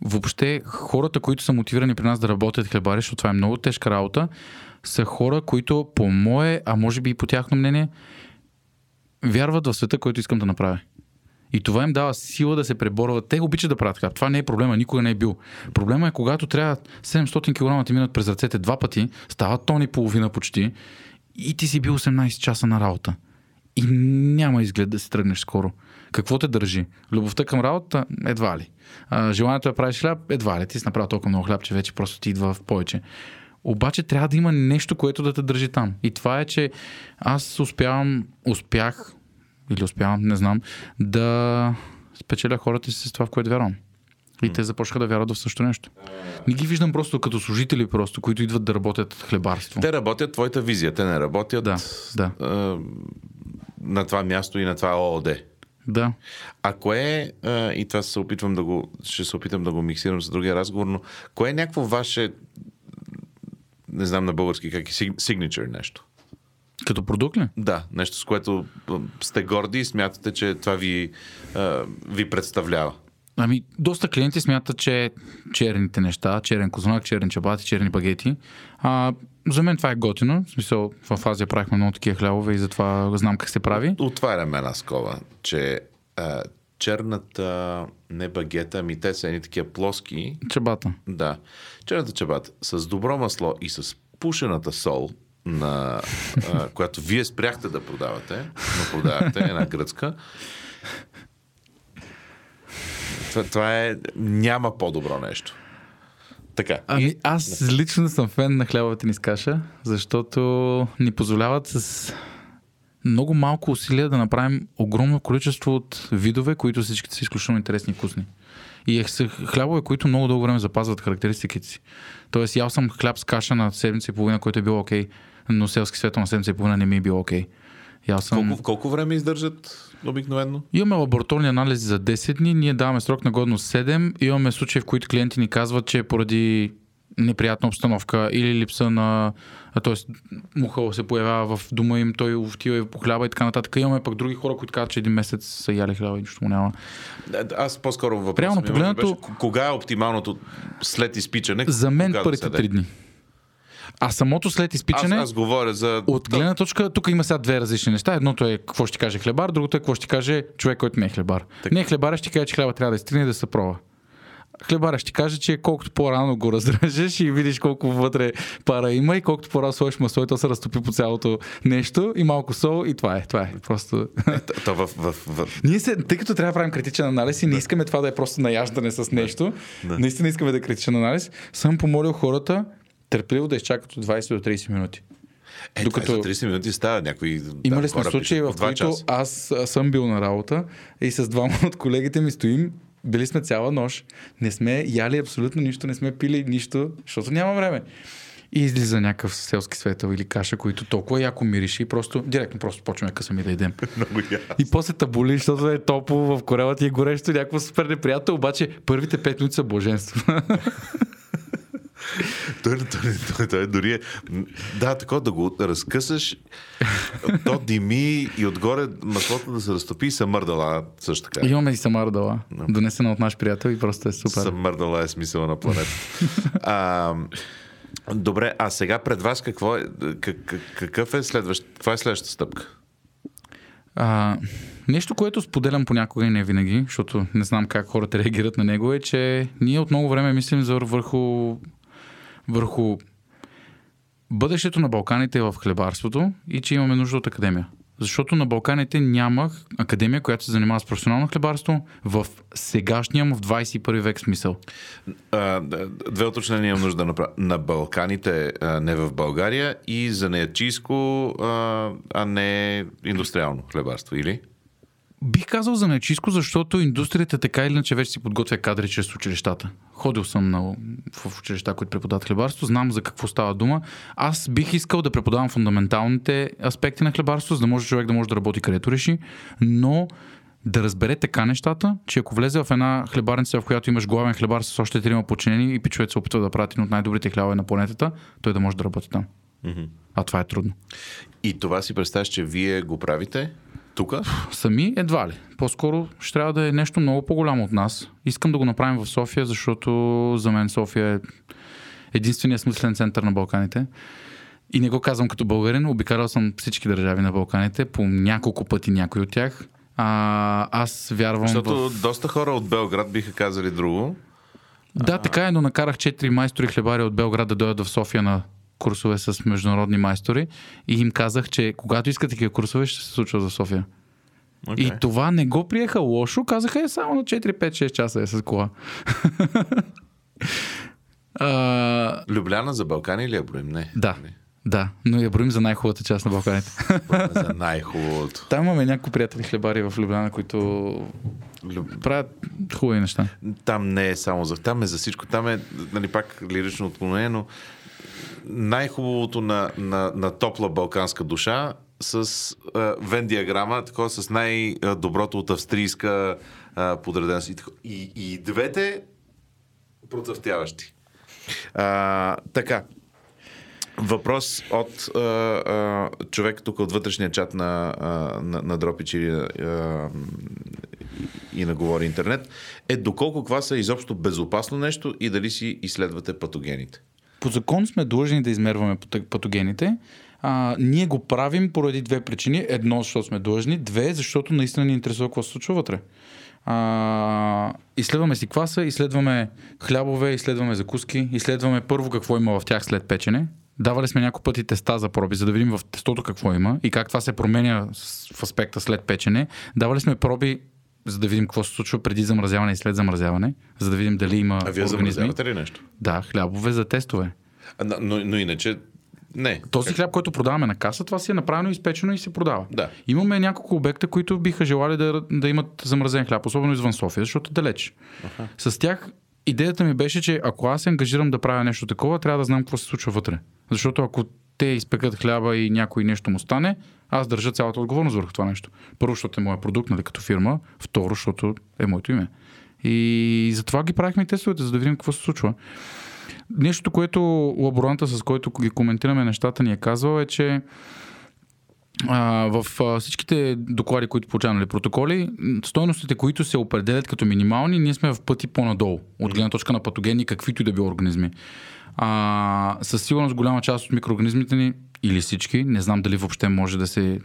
Speaker 2: Въобще, хората, които са мотивирани при нас да работят хлебари, защото това е много тежка работа, са хора, които по мое, а може би и по тяхно мнение, вярват в света, който искам да направя. И това им дава сила да се преборват. Те обичат да правят хляб. Това не е проблема, никога не е бил. Проблема е, когато трябва 700 кг ти минат през ръцете два пъти, стават тони и половина почти, и ти си бил 18 часа на работа. И няма изглед да се тръгнеш скоро. Какво те държи? Любовта към работа? Едва ли. А, желанието да правиш хляб? Едва ли. Ти си направил толкова много хляб, че вече просто ти идва в повече. Обаче трябва да има нещо, което да те държи там. И това е, че аз успявам, успях, или успявам, не знам, да спечеля хората си с това, в което вярвам. И те започнаха да вярват в също нещо. Не ги виждам просто като служители, просто, които идват да работят хлебарство.
Speaker 1: Те работят твоята визия, те не работят
Speaker 2: Да, да,
Speaker 1: а, на това място и на това ООД.
Speaker 2: да.
Speaker 1: А кое е, и това се опитвам да го, ще се опитам да го миксирам с другия разговор, но кое е някакво ваше, не знам на български как е, sig- signature нещо?
Speaker 2: Като продукт ли?
Speaker 1: Да, нещо с което сте горди и смятате, че това ви, а, ви представлява.
Speaker 2: Ами, доста клиенти смятат, че черните неща, черен кознак, черен чабати, черни багети, а, за мен това е готино. В смисъл, в Азия правихме много такива хлябове и затова знам как се прави.
Speaker 1: Отварям една скоба, че а, черната, не багета, ами те са едни такива плоски,
Speaker 2: Чабата.
Speaker 1: Да. Черната чабата с добро масло и с пушената сол, на, а, която вие спряхте да продавате, но продавахте една гръцка. Това, това е... Няма по-добро нещо. Така.
Speaker 2: Ами
Speaker 1: И-
Speaker 2: аз лично съм фен на хлябовата ни с каша, защото ни позволяват с много малко усилия да направим огромно количество от видове, които всички са изключително интересни и вкусни. И е са хлябове, които много дълго време запазват характеристиките си. Тоест, ял съм хляб с каша на седмица и половина, който е бил окей, но селски светъл на седмица и половина не ми е бил окей. Ял съм...
Speaker 1: Колко, колко време издържат обикновено?
Speaker 2: Имаме лабораторни анализи за 10 дни, ние даваме срок на годност 7. Имаме случаи, в които клиенти ни казват, че поради неприятна обстановка или липса на... т.е. муха се появява в дома им, той отива и по хляба и така нататък. Имаме пък други хора, които казват, че един месец са яли хляба и нищо му няма.
Speaker 1: Аз по-скоро въпрос.
Speaker 2: Реално погледнато-
Speaker 1: Кога е оптималното след изпичане?
Speaker 2: За мен първите
Speaker 1: се даде?
Speaker 2: 3 дни. А самото след
Speaker 1: Аз,
Speaker 2: изпичане...
Speaker 1: аз говоря за...
Speaker 2: От гледна точка, тук има сега две различни неща. Едното е какво ще каже хлебар, другото е какво ще каже човек, който не е хлебар.
Speaker 1: Така.
Speaker 2: Не е хлебар, ще каже, че хляба трябва да изтригне и да се пробва. Хлебара ще каже, че колкото по-рано го разрежеш и видиш колко вътре пара има и колкото по-рано сложиш масло то се разтопи по цялото нещо и малко сол и това е. Това е. Просто...
Speaker 1: То, то в, в, в,
Speaker 2: Ние се, тъй като трябва да правим критичен анализ и не искаме това да е просто наяждане с нещо,
Speaker 1: Да.
Speaker 2: наистина искаме да е критичен анализ, съм помолил хората търпеливо да изчакат от 20 до 30 минути.
Speaker 1: е,
Speaker 2: Докато-
Speaker 1: Докато... 30 минути става някои...
Speaker 2: Имали сме случаи, в които аз съм бил на работа и с двама от колегите ми стоим, били сме цяла нощ, не сме яли абсолютно нищо, не сме пили нищо, защото няма време. И излиза някакъв селски светъл или каша, които толкова яко мирише и просто, директно просто почваме късаме да едем.
Speaker 1: Много я.
Speaker 2: И после табули, защото е топло, в корелата е горещо, някакво супер неприятно, обаче първите 5 минути са блаженство.
Speaker 1: Той, той, той, той, дори е... Да, такова да го разкъсаш, то дими и отгоре маслото да се разтопи и съмърдала също така.
Speaker 2: Имаме и Самара Дала, донесена от наш приятел и просто е супер.
Speaker 1: Съмърдала е смисъла на планета. а, добре, а сега пред вас какво е, как, какъв е следващ, каква е следващата стъпка?
Speaker 2: А, нещо, което споделям понякога и не винаги, защото не знам как хората реагират на него, е, че ние от много време мислим за върху, върху бъдещето на Балканите в хлебарството и че имаме нужда от академия. Защото на Балканите няма академия, която се занимава с професионално хлебарство в сегашния му в 21 век смисъл.
Speaker 1: А, две уточнения имам нужда да направя. На Балканите, а, не в България и за неячийско, а, не индустриално хлебарство, или?
Speaker 2: Бих казал за нечиско, защото индустрията така или иначе вече си подготвя кадри чрез училищата. Ходил съм на, в училища, които преподават хлебарство, знам за какво става дума. Аз бих искал да преподавам фундаменталните аспекти на хлебарство, за да може човек да може да работи където реши, но да разбере така нещата, че ако влезе в една хлебарница, в която имаш главен хлебар с още трима подчинени и пичовете се опитва да правят един от най-добрите хлябове на планетата, той да може да работи там. А това е трудно.
Speaker 1: И това си представяш, че вие го правите тук?
Speaker 2: Сами едва ли. По-скоро ще трябва да е нещо много по-голямо от нас. Искам да го направим в София, защото за мен София е единственият смислен център на Балканите. И не го казвам като българин, обикалял съм всички държави на Балканите, по няколко пъти някой от тях. А, аз вярвам
Speaker 1: Защото
Speaker 2: в...
Speaker 1: доста хора от Белград биха казали друго.
Speaker 2: Да, така е, но накарах четири майстори хлебари от Белград да дойдат в София на курсове с международни майстори и им казах, че когато искат такива курсове, ще се случва за София.
Speaker 1: Okay.
Speaker 2: И това не го приеха лошо, казаха е само на 4-5-6 часа е с кола. а,
Speaker 1: Любляна за Балкани или я броим? Не.
Speaker 2: да, да, но я броим за най-хубавата част на Балканите.
Speaker 1: за най-хубавото.
Speaker 2: Там имаме някои приятели хлебари в Любляна, които
Speaker 1: Люб...
Speaker 2: правят хубави неща.
Speaker 1: Там не е само за... Там е за всичко. Там е, нали, пак лирично отклонение, но най-хубавото на, на, на топла балканска душа с а, вен диаграма, такова с най-доброто от австрийска а, подреденост. И, и, двете процъфтяващи. А, така. Въпрос от а, а, човек тук от вътрешния чат на, а, на, на Дропич или а, и на Говори Интернет е доколко кваса е изобщо безопасно нещо и дали си изследвате патогените.
Speaker 2: По закон сме длъжни да измерваме пат- патогените. А, ние го правим поради две причини. Едно, защото сме длъжни. Две, защото наистина ни интересува какво се случва вътре. А, изследваме си кваса, изследваме хлябове, изследваме закуски, изследваме първо какво има в тях след печене. Давали сме няколко пъти теста за проби, за да видим в тестото какво има и как това се променя в аспекта след печене. Давали сме проби, за да видим какво се случва преди замразяване и след замразяване, за да видим дали има
Speaker 1: А вие
Speaker 2: организми.
Speaker 1: замразявате ли нещо?
Speaker 2: Да, хлябове за тестове.
Speaker 1: А, но- но, иначе не.
Speaker 2: Този хляб, който продаваме на каса, това си е направено, изпечено и се продава.
Speaker 1: Да.
Speaker 2: Имаме няколко обекта, които биха желали да, да имат замразен хляб, особено извън София, защото е далеч. С тях идеята ми беше, че ако аз се ангажирам да правя нещо такова, трябва да знам какво се случва вътре. Защото ако те изпекат хляба и някой нещо му стане, аз държа цялата отговорност върху това нещо. Първо, защото е моя продукт, нали, като фирма. Второ, защото е моето име. И затова ги правихме тестовете, за да видим какво се случва. Нещото, което лаборанта, с който ги коментираме нещата, ни е казал е, че в всичките доклади, които получаваме, нали, протоколи, стойностите, които се определят като минимални, ние сме в пъти по-надолу, от гледна точка на патогени, каквито и да било организми. А, със сигурност голяма част от микроорганизмите ни, или всички, не знам дали въобще може да се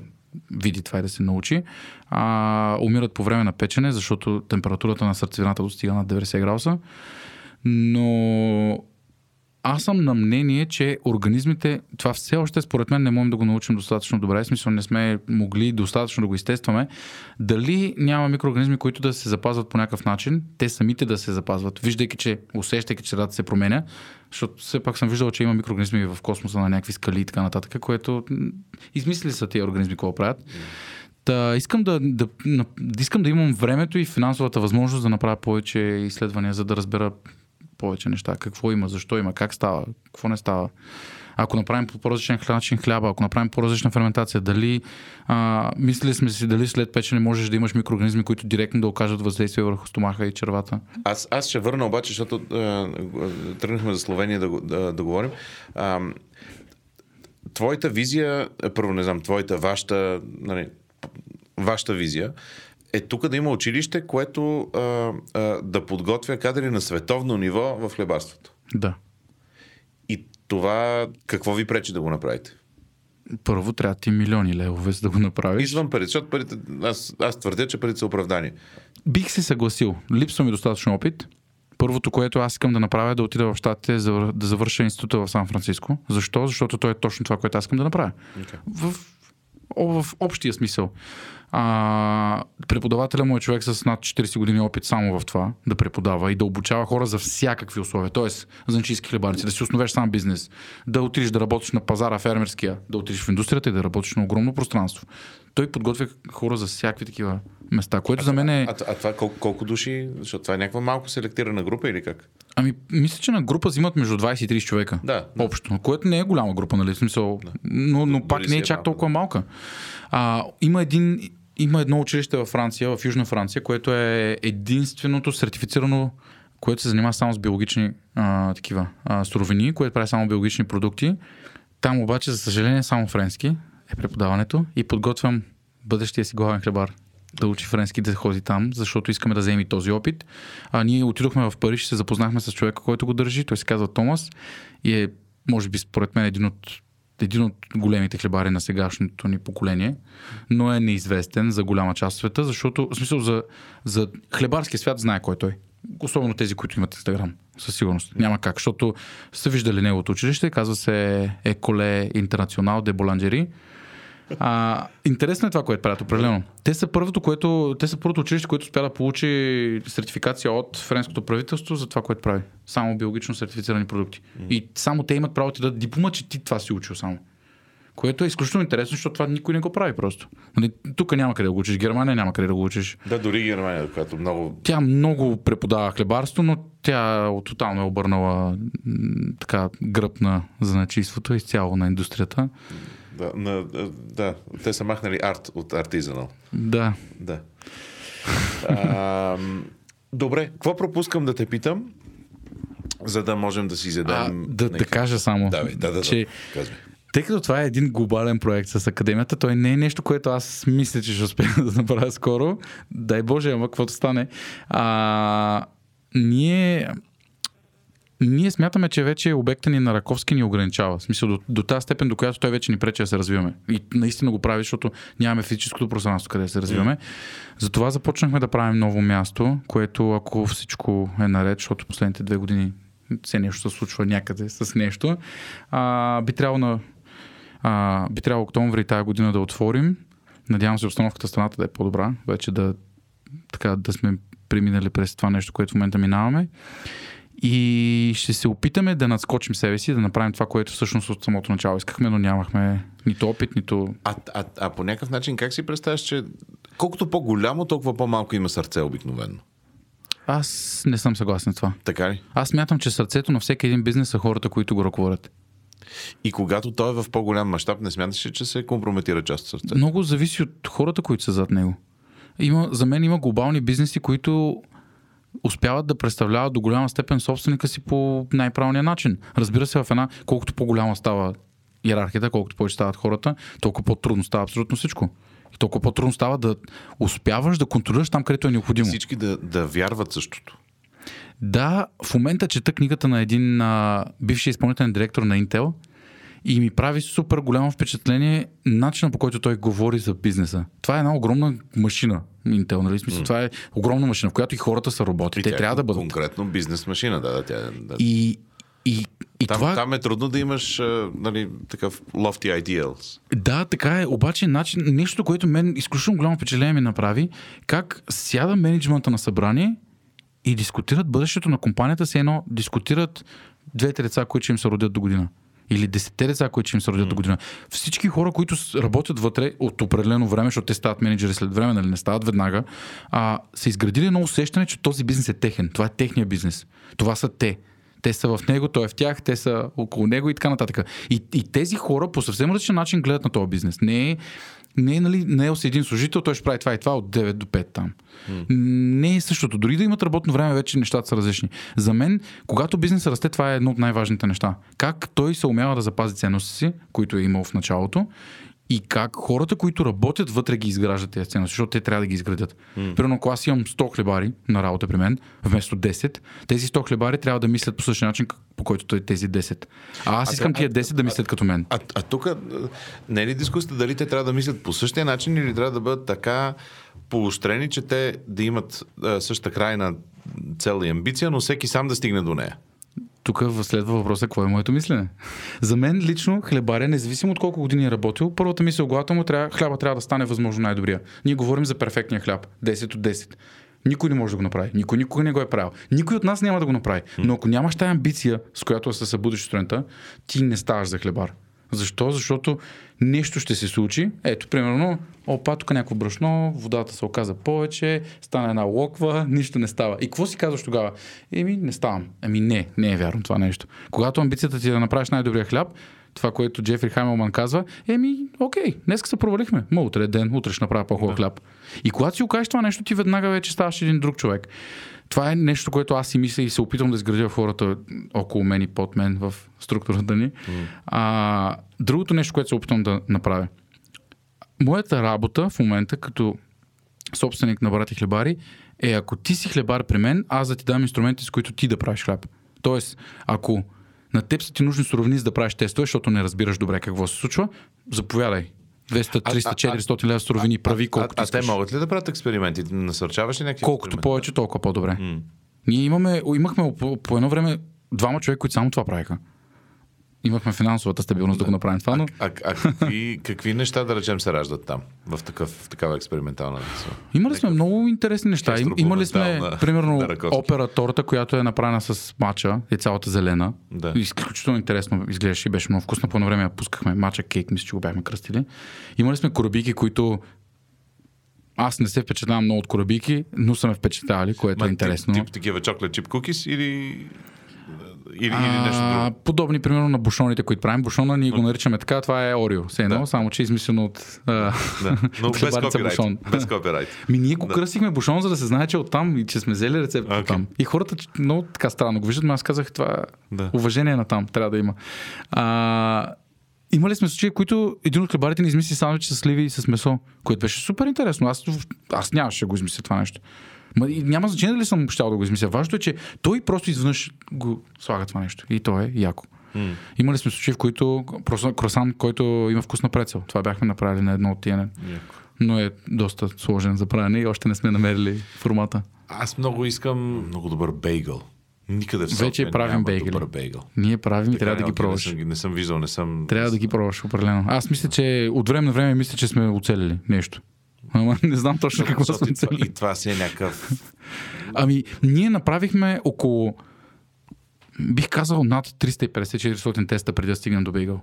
Speaker 2: види това и да се научи, а, умират по време на печене, защото температурата на сърцевината достига над 90 градуса. Но аз съм на мнение, че организмите, това все още според мен не можем да го научим достатъчно добре, в смисъл не сме могли достатъчно да го изтестваме, дали няма микроорганизми, които да се запазват по някакъв начин, те самите да се запазват, виждайки, че, усещайки, че средата се променя, защото все пак съм виждал, че има микроорганизми в космоса на някакви скали и така нататък, което измислили са тия организми какво правят. Та, искам, да, да, искам да имам времето и финансовата възможност да направя повече изследвания, за да разбера повече неща. Какво има, защо има, как става, какво не става. Ако направим по по-различен начин хляба, ако направим по-различна ферментация, дали а, мислили сме си дали след печене можеш да имаш микроорганизми, които директно да окажат въздействие върху стомаха и червата.
Speaker 1: Аз, аз ще върна обаче, защото а, тръгнахме за Словения да, да, да говорим. А, твоята визия, първо не знам, твоята, вашата, нали, вашата визия е тук да има училище, което а, а, да подготвя кадри на световно ниво в хлебарството.
Speaker 2: Да.
Speaker 1: И това какво ви пречи да го направите?
Speaker 2: Първо трябва ти милиони левове, за да го направиш.
Speaker 1: Извън парите, защото парите, аз, аз твърдя, че парите са оправдани.
Speaker 2: Бих се съгласил. Липсва ми достатъчно опит. Първото, което аз искам да направя е да отида в Штатите за, да завърша института в Сан Франциско. Защо? Защото то е точно това, което аз искам да направя.
Speaker 1: Okay.
Speaker 2: В, о, в общия смисъл. А, преподавателя му е човек с над 40 години опит само в това, да преподава и да обучава хора за всякакви условия. Тоест, занчийски хлебарници, да си основеш сам бизнес, да отидеш да работиш на пазара фермерския, да отидеш в индустрията и да работиш на огромно пространство. Той подготвя хора за всякакви такива места, което за мен е...
Speaker 1: А, а това колко, колко души? Защото това е някаква малко селектирана група или как?
Speaker 2: Ами, мисля, че на група взимат между 20 и 30 човека.
Speaker 1: Да, да.
Speaker 2: Общо. Което не е голяма група, нали? Смисъл, но, но пак не е чак толкова малка. А, има един. Има едно училище във Франция, в Южна Франция, което е единственото сертифицирано, което се занимава само с биологични а, такива а, суровини, което прави само биологични продукти. Там обаче, за съжаление, само френски е преподаването и подготвям бъдещия си главен хлебар да учи френски, да ходи там, защото искаме да вземем и този опит. А ние отидохме в Париж и се запознахме с човека, който го държи. Той се казва Томас и е, може би, според мен, един от един от големите хлебари на сегашното ни поколение, но е неизвестен за голяма част от света, защото, в смисъл, за, за хлебарския свят знае кой е той. Особено тези, които имат Инстаграм, със сигурност. Няма как, защото са виждали неговото училище, казва се Еколе Интернационал де Боланджери. А, интересно е това, което правят, определено. Те са първото, което, те са първото училище, което успя да получи сертификация от френското правителство за това, което прави. Само биологично сертифицирани продукти. И само те имат право да дадат диплома, че ти това си учил само. Което е изключително интересно, защото това никой не го прави просто. Нали, тук няма къде да го учиш, Германия няма къде да го учиш.
Speaker 1: Да, дори Германия, която много...
Speaker 2: Тя много преподава хлебарство, но тя тотално е обърнала така гръб на заначийството изцяло на индустрията.
Speaker 1: Да, на, да, те са махнали арт от Artisanal.
Speaker 2: Да,
Speaker 1: Да. А, добре, какво пропускам да те питам, за да можем да си
Speaker 2: а,
Speaker 1: зададем...
Speaker 2: да, да кажа само,
Speaker 1: Давай, да, да,
Speaker 2: че
Speaker 1: да. Казвай.
Speaker 2: Тъй като това е един глобален проект с академията, той не е нещо, което аз мисля, че ще успея да направя скоро. Дай Боже, ама каквото стане. А, ние, ние смятаме, че вече обекта ни на Раковски ни ограничава. В смисъл, до, до тази степен, до която той вече ни пречи да се развиваме. И наистина го прави, защото нямаме физическото пространство, къде да се развиваме. Затова започнахме да правим ново място, което ако всичко е наред, защото последните две години все нещо се случва някъде с нещо. А, би трябвало на а, би трябвало октомври тази година да отворим. Надявам се обстановката в страната да е по-добра, вече да, така, да сме преминали през това нещо, което в момента минаваме. И ще се опитаме да надскочим себе си, да направим това, което всъщност от самото начало искахме, но нямахме нито опит, нито...
Speaker 1: А, а, а по някакъв начин как си представяш, че колкото по-голямо, толкова по-малко има сърце обикновено?
Speaker 2: Аз не съм съгласен с това.
Speaker 1: Така ли?
Speaker 2: Аз мятам, че сърцето на всеки един бизнес са хората, които го ръководят.
Speaker 1: И когато той е в по-голям мащаб, не смяташ ли, че се компрометира част от сърцето?
Speaker 2: Много зависи от хората, които са зад него. Има, за мен има глобални бизнеси, които успяват да представляват до голяма степен собственика си по най-правилния начин. Разбира се, в една, колкото по-голяма става иерархията, колкото повече стават хората, толкова по-трудно става абсолютно всичко. И толкова по-трудно става да успяваш да контролираш там, където е необходимо.
Speaker 1: Всички да, да вярват същото.
Speaker 2: Да, в момента чета книгата на един а, бивши изпълнителен директор на Intel и ми прави супер голямо впечатление начина по който той говори за бизнеса. Това е една огромна машина, Intel, нали? Смисъл, mm. това е огромна машина, в която и хората са роботи.
Speaker 1: И
Speaker 2: Те
Speaker 1: тя е
Speaker 2: трябва да бъдат.
Speaker 1: Конкретно бизнес машина, да. да, тя, да.
Speaker 2: И, и, и
Speaker 1: там,
Speaker 2: това...
Speaker 1: там е трудно да имаш нали, такъв lofty ideals.
Speaker 2: Да, така е. Обаче начин, нещо, което мен изключително голямо впечатление ми направи, как сяда менеджмента на събрание и дискутират бъдещето на компанията, се едно дискутират двете деца, които ще им се родят до година. Или десетте деца, които ще им се родят mm. до година. Всички хора, които работят вътре от определено време, защото те стават менеджери след време, нали не стават веднага, а, са изградили едно усещане, че този бизнес е техен. Това е техния бизнес. Това са те. Те са в него, той е в тях, те са около него и така нататък. И, и тези хора по съвсем различен начин гледат на този бизнес. Не е, не е, нали, не е един служител, той ще прави това и това от 9 до 5 там. Mm. Не е същото. Дори да имат работно време, вече нещата са различни. За мен, когато бизнесът расте, това е едно от най-важните неща. Как той се умява да запази ценности си, които е имал в началото, и как хората, които работят вътре, ги изграждат тези ценности, защото те трябва да ги изградят. Mm. Примерно, ако аз имам 100 хлебари на работа при мен, вместо 10, тези 100 хлебари трябва да мислят по същия начин, по който той тези 10. А аз искам тия 10 да мислят като мен.
Speaker 1: А, а тук не е ли дискусията дали те трябва да мислят по същия начин или трябва да бъдат така поощрени, че те да имат а, същата крайна цел и амбиция, но всеки сам да стигне до нея?
Speaker 2: Тук следва въпроса, какво е моето мислене. За мен лично хлебаря, независимо от колко години е работил, първата мисъл главата му трябва, хляба трябва да стане възможно най-добрия. Ние говорим за перфектния хляб. 10 от 10. Никой не може да го направи. Никой никога не го е правил. Никой от нас няма да го направи. Но ако нямаш тази амбиция, с която се събудиш сутринта, ти не ставаш за хлебар. Защо? Защото нещо ще се случи. Ето, примерно, опа, тук някакво брашно, водата се оказа повече, стана една локва, нищо не става. И какво си казваш тогава? Еми, не ставам. Еми, не, не е вярно това нещо. Когато амбицията ти е да направиш най-добрия хляб, това, което Джефри Хаймелман казва, еми, окей, днес се провалихме. Ма утре е ден, утре ще направя по-хубав хляб. И когато си окажеш това нещо, ти веднага вече ставаш един друг човек. Това е нещо, което аз си мисля и се опитвам да изградя хората около мен и под мен в структурата ни. Mm. А, другото нещо, което се опитвам да направя. Моята работа в момента, като собственик на брати хлебари, е ако ти си хлебар при мен, аз да ти дам инструменти, с които ти да правиш хляб. Тоест, ако на теб са ти нужни суровини за да правиш тестове, защото не разбираш добре какво се случва, заповядай. 200, 300, 400 лева суровини, прави колкото
Speaker 1: а, а, а те могат ли да правят експерименти? Насърчаваш ли някакви
Speaker 2: Колкото повече, толкова по-добре. Mm. Ние имаме, имахме по, по едно време двама човека, които само това правиха. Имахме финансовата стабилност да, да го направим това, но
Speaker 1: А, а какви, какви неща, да речем, се раждат там, в, такъв, в такава експериментална мисъл?
Speaker 2: имали сме много интересни неща. Им, имали сме, примерно,
Speaker 1: на
Speaker 2: опера торта, която е направена с мача, е цялата зелена.
Speaker 1: Да.
Speaker 2: Изключително интересно изглеждаше и беше много вкусна. По едно време пускахме мача кейк, мисля, че го бяхме кръстили. Имали сме корабики, които аз не се впечатлявам много от корабики, но са ме впечатлявали, което е интересно.
Speaker 1: Тип, тип такива чоклет чип кукис или, или, или нещо друго?
Speaker 2: подобни, примерно, на бушоните, които правим. Бушона ние го наричаме така, това е Орио. Все едно,
Speaker 1: Да.
Speaker 2: само че е измислено от,
Speaker 1: Да. Но
Speaker 2: от
Speaker 1: без копирайт.
Speaker 2: бушон.
Speaker 1: Без копирайт.
Speaker 2: Ми ние го кръстихме бушон, за да се знае, че е оттам и че сме взели рецепта okay. там. И хората много така странно го виждат, но аз казах това
Speaker 1: Да.
Speaker 2: уважение на там трябва да има. А, имали сме случаи, които един от хлебарите ни измисли сандвич с сливи и с месо, което беше супер интересно. Аз, аз нямаше да го измисля това нещо. Ма, и няма значение дали съм щял да го измисля. Важното е, че той просто изведнъж го слага това нещо. И то е яко.
Speaker 1: М.
Speaker 2: Имали сме случаи, в които круасан- круасан, който има вкус на прецел. Това бяхме направили на едно от тия.
Speaker 1: Яко.
Speaker 2: Но е доста сложен за правене и още не сме намерили формата.
Speaker 1: Аз много искам много добър бейгъл. Никъде в
Speaker 2: Вече правим
Speaker 1: няма
Speaker 2: бейгели.
Speaker 1: добър бейгъл.
Speaker 2: Ние правим и трябва да ги
Speaker 1: окей,
Speaker 2: пробваш.
Speaker 1: Не съм, ги- не съм виждал, не съм...
Speaker 2: Трябва да ги пробваш, определено. Аз мисля, че от време на време мисля, че сме оцелили нещо. Ама не знам точно какво сме
Speaker 1: и, това, и това си е някакъв...
Speaker 2: Ами, ние направихме около, бих казал, над 350-400 теста преди да стигнем до бейгъл.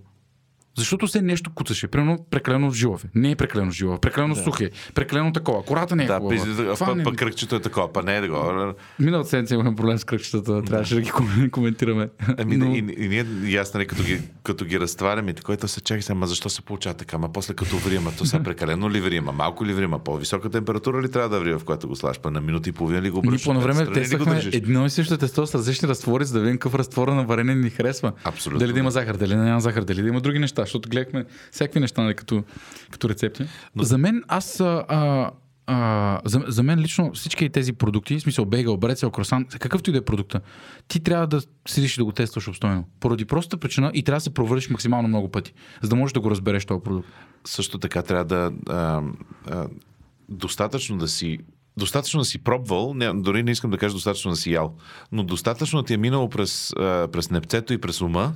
Speaker 2: Защото се нещо куцаше. Примерно прекалено жилав е. Не е прекалено жилав. Прекалено да. сух е. Прекалено такова. Кората не е
Speaker 1: да,
Speaker 2: хубава. Това
Speaker 1: па,
Speaker 2: не-
Speaker 1: па, кръгчето е такова, па не е такова.
Speaker 2: Миналата седмица имахме проблем с кръгчетата. Трябваше да ги ком- коментираме.
Speaker 1: Ами,
Speaker 2: Но-
Speaker 1: и, и, ние, аз, нали, като ги, като ги разтваряме, и който се чакай сега, ма защо се получава така? Ма после като врима, то сега прекалено ли врима, малко ли врима, по-висока температура ли трябва да врима, в която го слаш? Па на минута и половина ли го
Speaker 2: Ние
Speaker 1: бръщаш?
Speaker 2: по време тествахме едно и също тесто с различни разтвори, за да видим какъв разтвора на варене ни харесва.
Speaker 1: Абсолютно,
Speaker 2: Дали да има
Speaker 1: да.
Speaker 2: захар, дали да няма захар, дали да има други неща, защото гледахме всякакви неща нали, като, като рецепти. Но... За мен аз. А, а, за, за мен лично всички тези продукти, в смисъл бейгъл, брецел, кросан, какъвто и да е продукта, ти трябва да седиш и да го тестваш обстойно. Поради простата причина и трябва да се провършиш максимално много пъти, за да можеш да го разбереш този продукт.
Speaker 1: Също така трябва да а, а, достатъчно да си Достатъчно да си пробвал, не, дори не искам да кажа достатъчно да си ял, но достатъчно да ти е минало през, през непцето и през ума,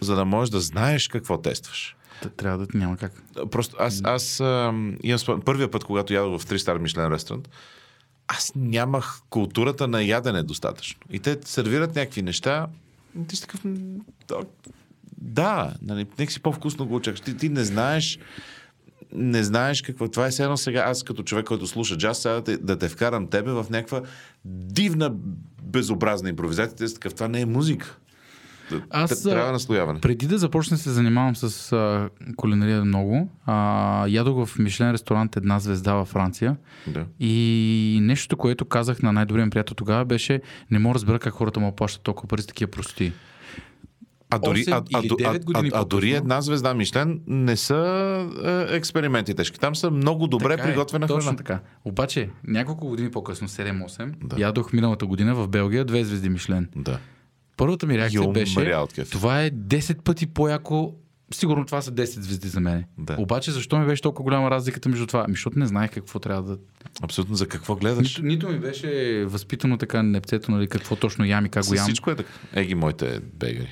Speaker 1: за да можеш да знаеш какво тестваш.
Speaker 2: Трябва да няма как.
Speaker 1: Просто аз, аз а, имам първия път, когато ядох в 3 стар Мишлен ресторант, аз нямах културата на ядене достатъчно. И те сервират някакви неща, ти си такъв... да, Да, нали, нека си по-вкусно го очакваш. Ти, ти не знаеш не знаеш какво. Това е все едно сега, аз като човек, който слуша джаз, сега да те, да те вкарам тебе в някаква дивна, безобразна импровизация. Такъв, това не е музика.
Speaker 2: Аз,
Speaker 1: трябва
Speaker 2: а,
Speaker 1: наслояване.
Speaker 2: Преди да започна да се занимавам с а, кулинария много, а, ядох в Мишлен ресторант една звезда във Франция.
Speaker 1: Да.
Speaker 2: И нещо, което казах на най-добрия ми приятел тогава беше, не мога да разбера как хората му плащат толкова пари за такива простоти.
Speaker 1: А дори, а,
Speaker 2: 8
Speaker 1: а, а,
Speaker 2: 9
Speaker 1: а, а, дори една звезда Мишлен не са е, експерименти тежки. Там са много добре
Speaker 2: Така е,
Speaker 1: приготвена
Speaker 2: Точно
Speaker 1: храна.
Speaker 2: така. Обаче, няколко години по-късно, 7-8,
Speaker 1: Да.
Speaker 2: ядох миналата година в Белгия две звезди Мишлен.
Speaker 1: Да.
Speaker 2: Първата ми реакция
Speaker 1: И
Speaker 2: беше, това е 10 пъти по-яко Сигурно това са 10 звезди за мен.
Speaker 1: Да.
Speaker 2: Обаче защо ми беше толкова голяма разликата между това? Ами, защото не знаех какво трябва да...
Speaker 1: Абсолютно за какво гледаш?
Speaker 2: Нито, нито ми беше възпитано така непцето, нали, какво точно ям и как го ям.
Speaker 1: всичко е така. Еги моите бегари.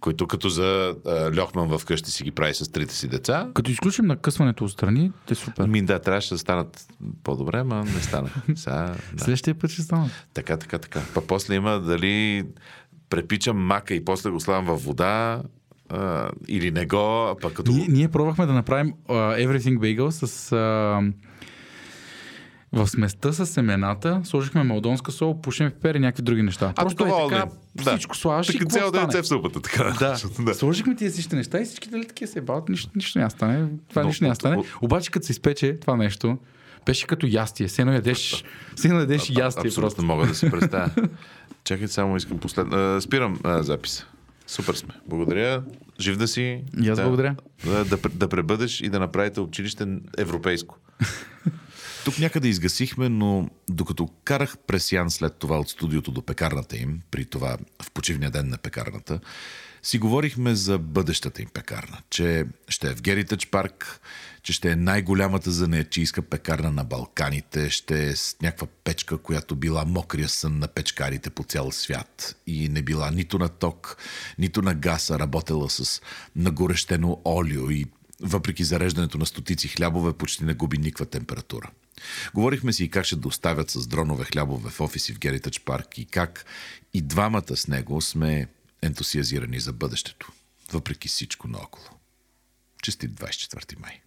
Speaker 1: Които като за а, Льохман вкъщи си ги прави с трите си деца.
Speaker 2: Като изключим накъсването отстрани, те е супер.
Speaker 1: Ми да, трябваше да станат по-добре, ма не стана. Сега, да.
Speaker 2: Следващия път ще стана.
Speaker 1: Така, така, така. Па после има дали препичам мака и после го слагам във вода а, или не го, а пък като...
Speaker 2: Ние, ние пробвахме да направим uh, Everything Bagel с... Uh, в сместа с семената сложихме малдонска сол, пушен пипер и някакви други неща.
Speaker 1: А,
Speaker 2: Просто
Speaker 1: такова
Speaker 2: е така.
Speaker 1: Да.
Speaker 2: всичко слагаш и
Speaker 1: Така да
Speaker 2: стане?
Speaker 1: яйце в супата, така.
Speaker 2: Да.
Speaker 1: да.
Speaker 2: Сложихме тия всички неща и всички дали такива се бават, нищо, нищо няма стане. Това
Speaker 1: Но
Speaker 2: нищо няма
Speaker 1: от-
Speaker 2: стане. Обаче като се изпече това нещо, беше като ястие. Сено ядеш, сено ядеш
Speaker 1: А-
Speaker 2: ястие
Speaker 1: Абсолютно
Speaker 2: просто.
Speaker 1: не мога да си представя. Чакайте, само искам последно. Спирам а, записа. Супер сме. Благодаря. Жив да си.
Speaker 2: И аз
Speaker 1: да,
Speaker 2: благодаря.
Speaker 1: Да, да, да пребъдеш и да направите училище европейско.
Speaker 3: Тук някъде изгасихме, но докато карах през Ян след това от студиото до пекарната им, при това в почивния ден на пекарната, си говорихме за бъдещата им пекарна, че ще е в Геритъч парк, че ще е най-голямата занаячийска пекарна на Балканите, ще е с някаква печка, която била мокрия сън на печкарите по цял свят и не била нито на ток, нито на газ, работела с нагорещено олио и въпреки зареждането на стотици хлябове, почти не губи никаква температура. Говорихме си и как ще доставят с дронове хлябове в офиси в Геритъч парк и как и двамата с него сме ентусиазирани за бъдещето, въпреки всичко наоколо. Честит 24 май!